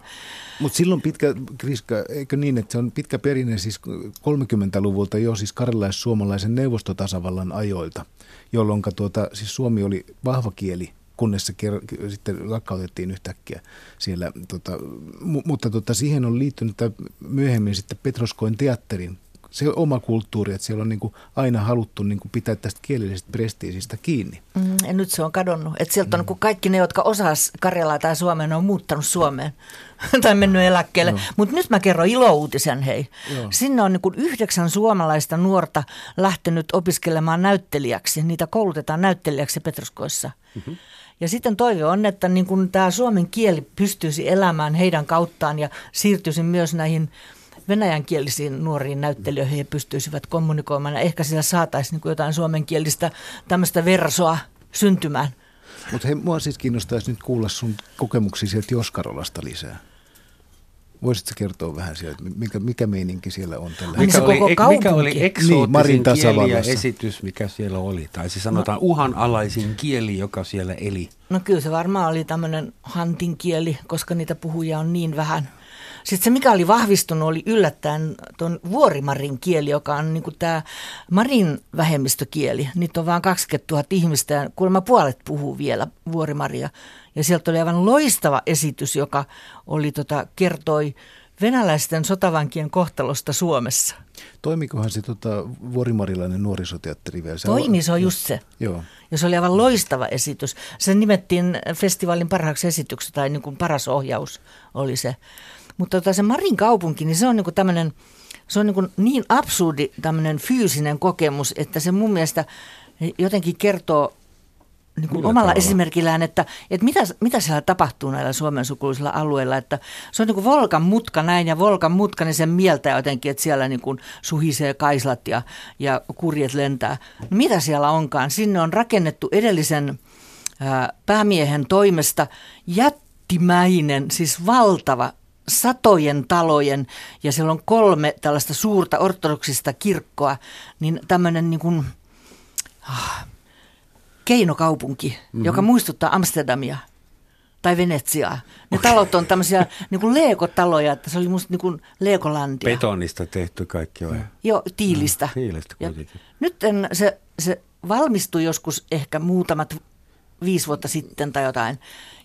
Mutta silloin pitkä, Kriska, eikö niin, että se on pitkä perinne siis 30-luvulta jo siis karjalais-suomalaisen neuvostotasavallan ajoilta, jolloin tuota, siis suomi oli vahva kieli kunnes se ker- sitten lakkautettiin yhtäkkiä siellä. Tota, m- mutta tota, siihen on liittynyt myöhemmin sitten Petroskoin teatterin se oma kulttuuri, että siellä on niin kuin aina haluttu niin kuin pitää tästä kielellisestä prestiisistä kiinni. Mm, ja nyt se on kadonnut. Että sieltä on mm. Niin kaikki ne, jotka osas Karjalaa tai Suomeen, on muuttanut Suomeen tai mennyt eläkkeelle. Mutta nyt mä kerron ilouutisen, hei. Joo. Sinne on niin yhdeksän suomalaista nuorta lähtenyt opiskelemaan näyttelijäksi. Niitä koulutetaan näyttelijäksi Petroskoissa. Mm-hmm. Ja sitten toive on, että niin tämä suomen kieli pystyisi elämään heidän kauttaan ja siirtyisi myös näihin venäjänkielisiin nuoriin näyttelijöihin ja pystyisivät kommunikoimaan. Ja ehkä siellä saataisiin niin jotain suomenkielistä tämmöistä versoa syntymään. Mutta hei, mua siis kiinnostaisi nyt kuulla sun kokemuksia sieltä Joskarolasta lisää. Voisitko kertoa vähän sieltä, mikä, mikä meininki siellä on tällä mikä oli, koko mikä oli eksoottisin niin, kieli ja esitys, mikä siellä oli? Tai siis sanotaan no, uhanalaisin kieli, joka siellä eli. No kyllä se varmaan oli tämmöinen hantin kieli, koska niitä puhujia on niin vähän. Sitten se, mikä oli vahvistunut, oli yllättäen tuon vuorimarin kieli, joka on niin tämä marin vähemmistökieli. Niitä on vain 20 000 ihmistä ja kuulemma puolet puhuu vielä vuorimaria. Ja sieltä oli aivan loistava esitys, joka oli tota, kertoi venäläisten sotavankien kohtalosta Suomessa. Toimikohan se tota, vuorimarilainen nuorisoteatteri vielä? Toimi, se on just se. Joo. Ja se oli aivan loistava esitys. Se nimettiin festivaalin parhaaksi esitykseksi, tai niin kuin paras ohjaus oli se. Mutta tota, se Marin kaupunki, niin se on niin tämmöinen, se on niin, niin absurdi tämmöinen fyysinen kokemus, että se mun mielestä jotenkin kertoo niin kuin omalla tavalla? esimerkillään, että, että mitä, mitä siellä tapahtuu näillä suomen sukulaisilla alueilla. Että se on niin kuin Volkan mutka näin ja Volkan mutka, niin sen mieltä jotenkin, että siellä niin kuin suhisee kaislat ja, ja kurjet lentää. No mitä siellä onkaan? Sinne on rakennettu edellisen ää, päämiehen toimesta jättimäinen, siis valtava satojen talojen ja siellä on kolme tällaista suurta ortodoksista kirkkoa, niin tämmöinen niin kuin, ah, keinokaupunki, mm-hmm. joka muistuttaa Amsterdamia tai Venetsiaa. Ne talot on tämmöisiä niin kuin leekotaloja, että se oli musta niin kuin Leekolandia. Betonista tehty kaikki vai? Joo, tiilistä. No, tiilistä kuitenkin. Ja nyt en, se, se valmistui joskus ehkä muutamat viisi vuotta sitten tai jotain.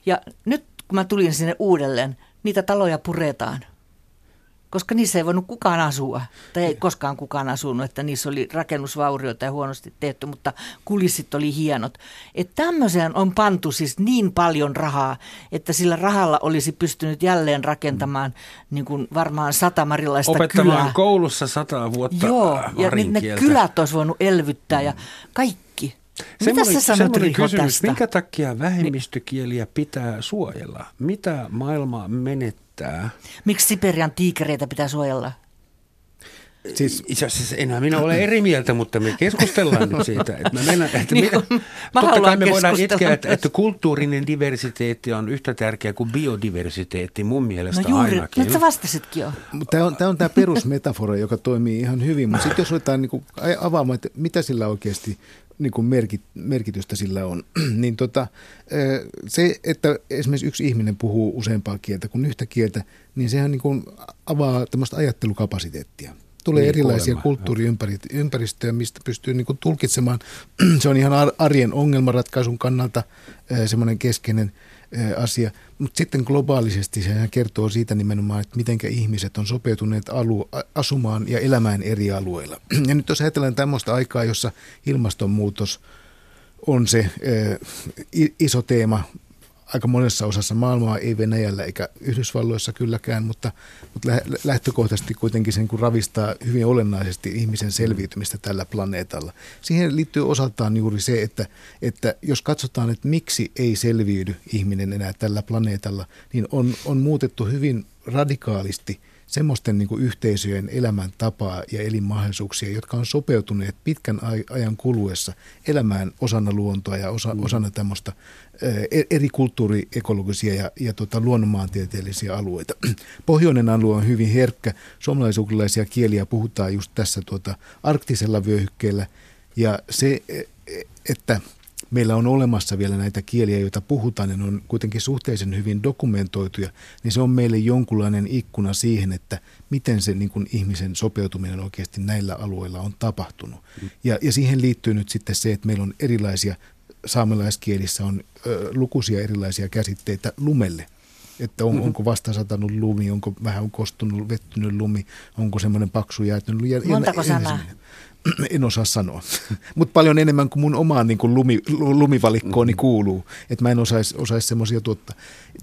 Ja nyt kun mä tulin sinne uudelleen, niitä taloja puretaan. Koska niissä ei voinut kukaan asua, tai ei koskaan kukaan asunut, että niissä oli rakennusvaurioita ja huonosti tehty, mutta kulissit oli hienot. Että tämmöiseen on pantu siis niin paljon rahaa, että sillä rahalla olisi pystynyt jälleen rakentamaan niin kuin varmaan sata marilaista Opettamaan kylää. koulussa sata vuotta Joo, ja ne, ne kylät olisi voinut elvyttää ja kaikki. Mitä sä sanot Riho kysymys, tästä? minkä takia vähemmistökieliä pitää suojella? Mitä maailma menettää? Miksi Siperian tiikereitä pitää suojella? Siis, itse asiassa enää minä olen eri mieltä, mutta me keskustellaan nyt siitä. Että mä mennään, että niin mitä, mä totta kai me voidaan itkeä, että, että kulttuurinen diversiteetti on yhtä tärkeä kuin biodiversiteetti mun mielestä No juuri, ainakin. nyt sä vastasitkin jo. Tämä on, tämä on tämä perusmetafora, joka toimii ihan hyvin, mutta sitten jos ruvetaan niin kuin avaamaan, että mitä sillä oikeasti niin kuin merkit, merkitystä sillä on, niin tota, se, että esimerkiksi yksi ihminen puhuu useampaa kieltä kuin yhtä kieltä, niin sehän niin kuin avaa tämmöistä ajattelukapasiteettia. Tulee Niin, erilaisia kulttuuriympäristöjä, mistä pystyy niin kuin tulkitsemaan. Se on ihan ar- arjen ongelmanratkaisun kannalta semmoinen keskeinen asia. Mutta sitten globaalisesti sehän kertoo siitä nimenomaan, että miten ihmiset on sopeutuneet alu, asumaan ja elämään eri alueilla. Ja nyt jos ajatellaan tämmöistä aikaa, jossa ilmastonmuutos on se iso teema aika monessa osassa maailmaa, ei Venäjällä eikä Yhdysvalloissa kylläkään, mutta, mutta lä- lähtökohtaisesti kuitenkin sen kun ravistaa hyvin olennaisesti ihmisen selviytymistä tällä planeetalla. Siihen liittyy osaltaan juuri se, että, että jos katsotaan, että miksi ei selviydy ihminen enää tällä planeetalla, niin on, on muutettu hyvin radikaalisti semmoisten niin yhteisöjen elämäntapaa ja elinmahdollisuuksia, jotka on sopeutuneet pitkän ajan kuluessa elämään osana luontoa ja osa, osana tämmöistä ä, eri kulttuuriekologisia ja, ja tota, luonnonmaantieteellisiä alueita. Pohjoinen alue on hyvin herkkä. Suomalaisuukrilaisia kieliä puhutaan just tässä tuota, arktisella vyöhykkeellä. Ja se, e- e- että meillä on olemassa vielä näitä kieliä, joita puhutaan, ja ne on kuitenkin suhteellisen hyvin dokumentoituja, niin se on meille jonkunlainen ikkuna siihen, että miten se niin kuin ihmisen sopeutuminen oikeasti näillä alueilla on tapahtunut. Ja, ja siihen liittyy nyt sitten se, että meillä on erilaisia, saamelaiskielissä on ö, lukuisia erilaisia käsitteitä lumelle. Että on, onko vasta satanut lumi, onko vähän kostunut, vettynyt lumi, onko semmoinen paksu jäätynyt ja- Montako ja- sanaa? En osaa sanoa, mutta paljon enemmän kuin mun omaan niin kuin lumi, lu- lumivalikkooni kuuluu, että mä en osaisi osais semmoisia tuottaa.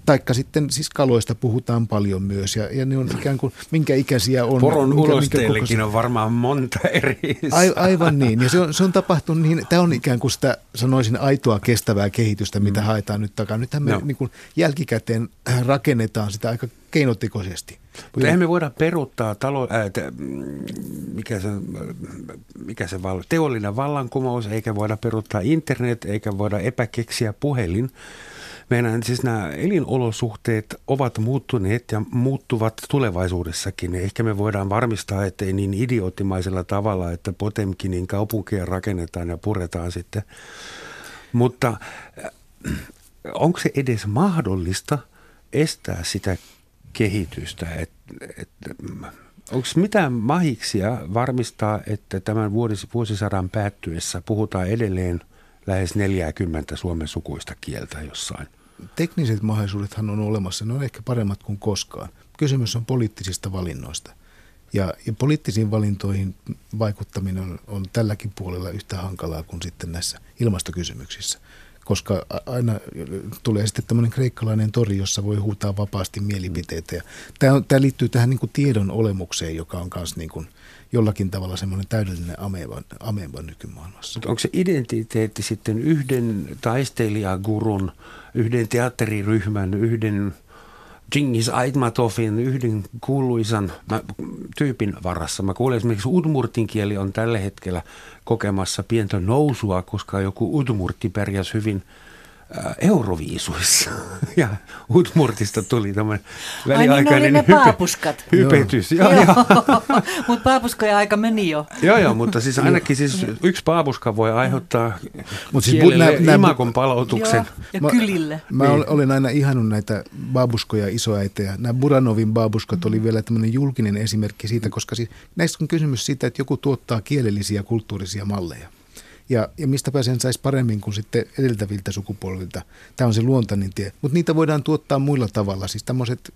Taikka sitten siis kaloista puhutaan paljon myös ja, ja ne on ikään kuin, minkä ikäisiä on. Poron ulosteillekin on varmaan monta eri. Ai, aivan niin. Ja se on, se on tapahtunut niin, tämä on ikään kuin sitä, sanoisin, aitoa kestävää kehitystä, mitä haetaan nyt takaa. Nythän me Joo. niin kuin jälkikäteen rakennetaan sitä aika keinotekoisesti. Mutta eihän me voida peruuttaa talo, ää, te, mm, mikä se, mikä se val, teollinen vallankumous, eikä voida peruuttaa internet, eikä voida epäkeksiä puhelin. Meidän siis nämä elinolosuhteet ovat muuttuneet ja muuttuvat tulevaisuudessakin. Ehkä me voidaan varmistaa, ettei niin idioottimaisella tavalla, että Potemkinin kaupunkia rakennetaan ja puretaan sitten. Mutta äh, onko se edes mahdollista estää sitä kehitystä? Et, et, onko mitään mahiksia varmistaa, että tämän vuosis, vuosisadan päättyessä puhutaan edelleen lähes 40 suomen sukuista kieltä jossain? tekniset mahdollisuudethan on olemassa, ne on ehkä paremmat kuin koskaan. Kysymys on poliittisista valinnoista. Ja, ja poliittisiin valintoihin vaikuttaminen on, on tälläkin puolella yhtä hankalaa kuin sitten näissä ilmastokysymyksissä. Koska aina tulee sitten tämmöinen kreikkalainen tori, jossa voi huutaa vapaasti mielipiteitä. Ja tämä, tämä liittyy tähän niin kuin tiedon olemukseen, joka on myös niin kuin jollakin tavalla semmoinen täydellinen ameba, ameba nykymaailmassa. Onko se identiteetti sitten yhden taistelijagurun, yhden teatteriryhmän, yhden Genghis Aitmatovin, yhden kuuluisan mä, tyypin varassa? Mä kuulen esimerkiksi udmurtin kieli on tällä hetkellä kokemassa pientä nousua, koska joku udmurtti pärjäsi hyvin euroviisuissa. Ja udmurtista tuli tämmöinen Ai niin, väliaikainen ne paapuskat. hypetys. Joo, joo. Mutta paapuskoja aika meni jo. Joo, joo, mutta siis ainakin siis yksi paapuska voi aiheuttaa Mut siis kielelle nää- nää- imakon palautuksen. Joo, ja kylille. Mä niin. olen aina ihannut näitä babuskoja isoäitejä. Nämä Buranovin babuskat oli vielä tämmöinen julkinen esimerkki siitä, koska siis näissä on kysymys siitä, että joku tuottaa kielellisiä ja kulttuurisia malleja. Ja, ja mistäpä sen saisi paremmin kuin sitten edeltäviltä sukupolvilta. Tämä on se luontainen tie. Mutta niitä voidaan tuottaa muilla tavalla. Siis tämmöiset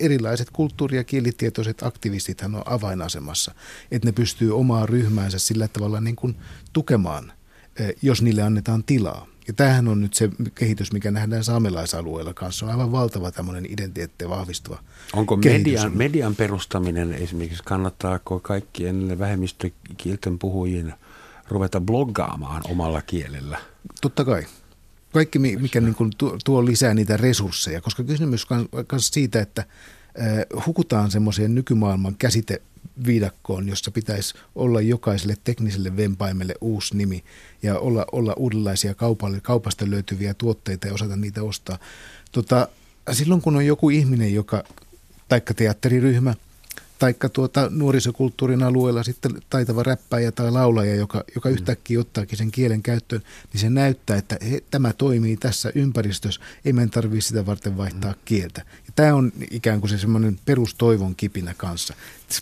erilaiset kulttuuri- ja kielitietoiset aktivistithan on avainasemassa. Että ne pystyy omaa ryhmäänsä sillä tavalla niin kuin tukemaan, eh, jos niille annetaan tilaa. Ja tämähän on nyt se kehitys, mikä nähdään saamelaisalueella kanssa. On aivan valtava tämmöinen identiteetti vahvistuva Onko median, median perustaminen esimerkiksi, kannattaako kaikkien vähemmistökielten puhujien ruveta bloggaamaan omalla kielellä? Totta kai. Kaikki, mi- mikä niin kuin tuo, lisää niitä resursseja, koska kysymys myös siitä, että hukutaan semmoiseen nykymaailman käsiteviidakkoon, jossa pitäisi olla jokaiselle tekniselle vempaimelle uusi nimi ja olla, olla uudenlaisia kaupalle, kaupasta löytyviä tuotteita ja osata niitä ostaa. Tota, silloin kun on joku ihminen, joka, taikka teatteriryhmä – taikka tuota nuorisokulttuurin alueella sitten taitava räppäjä tai laulaja, joka, joka mm. yhtäkkiä ottaakin sen kielen käyttöön, niin se näyttää, että he, tämä toimii tässä ympäristössä, ei meidän tarvitse sitä varten vaihtaa mm. kieltä. Ja tämä on ikään kuin se semmoinen perustoivon kipinä kanssa.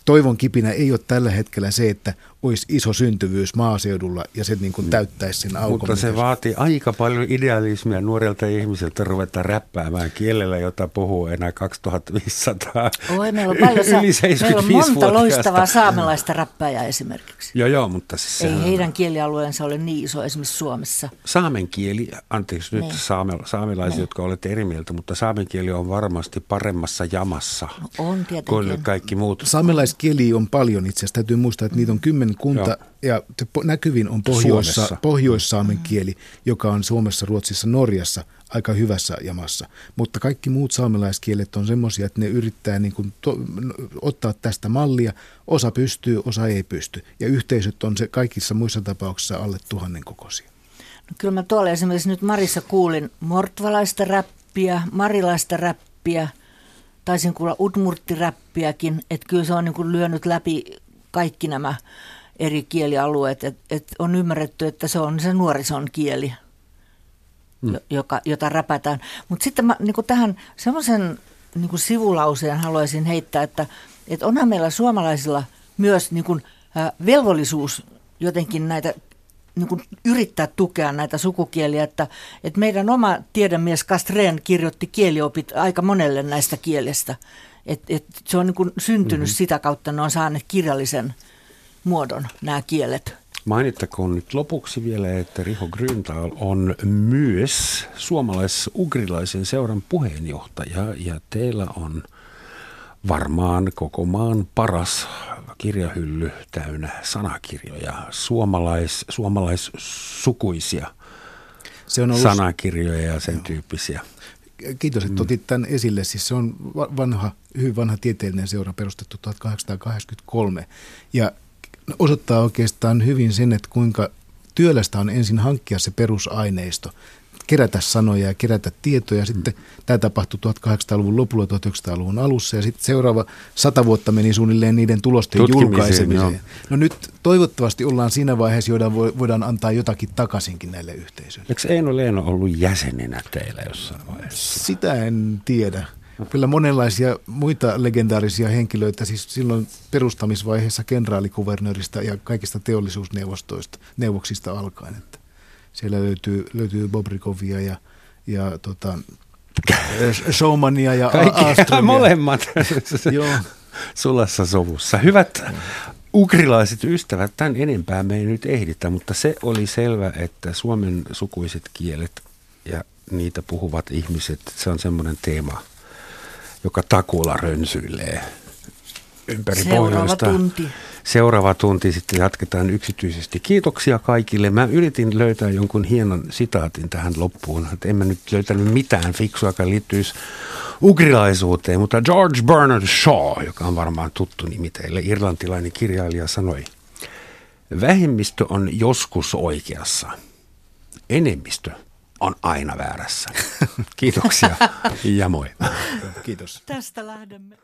Toivon kipinä ei ole tällä hetkellä se, että olisi iso syntyvyys maaseudulla ja se niin kuin täyttäisi sen aukon. Mutta se vaatii aika paljon idealismia nuorelta ihmiseltä ruveta räppäämään kielellä, jota puhuu enää 2500 Oi, meillä on, paljon sa- meillä on monta loistavaa saamelaista räppäjää esimerkiksi. Joo, joo, mutta siis Ei heidän kielialueensa ole niin iso esimerkiksi Suomessa. Saamen kieli, anteeksi nyt niin. saame, saamelaisia, niin. jotka olette eri mieltä, mutta saamen kieli on varmasti paremmassa jamassa no on tietenkin. kuin kaikki muut. Saamelaiskieli on paljon itse asiassa. Täytyy muistaa, että niitä on kymmen kunta Joo. ja se näkyvin on pohjoissa, pohjoissaamen kieli, joka on Suomessa, Ruotsissa, Norjassa aika hyvässä jamassa. Mutta kaikki muut saamelaiskielet on semmoisia, että ne yrittää niin kuin to, ottaa tästä mallia. Osa pystyy, osa ei pysty. Ja yhteisöt on se kaikissa muissa tapauksissa alle tuhannen kokoisia. No kyllä mä tuolla esimerkiksi nyt Marissa kuulin mortvalaista räppiä, marilaista räppiä, taisin kuulla udmurttiräppiäkin, että kyllä se on niin kuin lyönyt läpi kaikki nämä eri kielialueet, että et on ymmärretty, että se on se nuorison kieli, mm. joka, jota räpätään. Mutta sitten mä niin tähän semmoisen niin sivulauseen haluaisin heittää, että, että onhan meillä suomalaisilla myös niin kuin, äh, velvollisuus jotenkin näitä niin kuin yrittää tukea näitä sukukieliä, että, että meidän oma tiedemies Kastreen kirjoitti kieliopit aika monelle näistä kielestä. Et, et se on niin kuin syntynyt mm-hmm. sitä kautta, ne on saaneet kirjallisen muodon nämä kielet. Mainittakoon nyt lopuksi vielä, että Riho Grüntal on myös suomalais-ugrilaisen seuran puheenjohtaja ja teillä on varmaan koko maan paras kirjahylly täynnä sanakirjoja, suomalais, suomalaissukuisia se on ollut... sanakirjoja ja sen Joo. tyyppisiä. Kiitos, että mm. otit tämän esille. Siis se on vanha, hyvin vanha tieteellinen seura perustettu 1883 ja osoittaa oikeastaan hyvin sen, että kuinka työlästä on ensin hankkia se perusaineisto kerätä sanoja ja kerätä tietoja. Sitten mm. tämä tapahtui 1800-luvun lopulla, 1900-luvun alussa ja sitten seuraava sata vuotta meni suunnilleen niiden tulosten julkaisemiseen. Joo. No nyt toivottavasti ollaan siinä vaiheessa, joida voidaan antaa jotakin takaisinkin näille yhteisöille. Eikö Eino Leeno ollut jäsenenä teillä jossain vaiheessa? Sitä en tiedä. Kyllä monenlaisia muita legendaarisia henkilöitä, siis silloin perustamisvaiheessa kenraalikuvernööristä ja kaikista teollisuusneuvostoista, neuvoksista alkaen. Että siellä löytyy, löytyy Bobrikovia ja, ja tota, Showmania ja Kaikki, molemmat Joo. sulassa sovussa. Hyvät ukrilaiset ystävät, tämän enempää me ei nyt ehditä, mutta se oli selvä, että suomen sukuiset kielet ja niitä puhuvat ihmiset, se on semmoinen teema, joka takuulla rönsyilee ympäri Seuraava pohjoista. tunti. Seuraava tunti sitten jatketaan yksityisesti. Kiitoksia kaikille. Mä yritin löytää jonkun hienon sitaatin tähän loppuun. Että en mä nyt löytänyt mitään fiksua, joka liittyisi ugrilaisuuteen, mutta George Bernard Shaw, joka on varmaan tuttu nimi teille, irlantilainen kirjailija, sanoi, vähemmistö on joskus oikeassa, enemmistö on aina väärässä. Kiitoksia ja moi. Kiitos. Tästä lähdemme.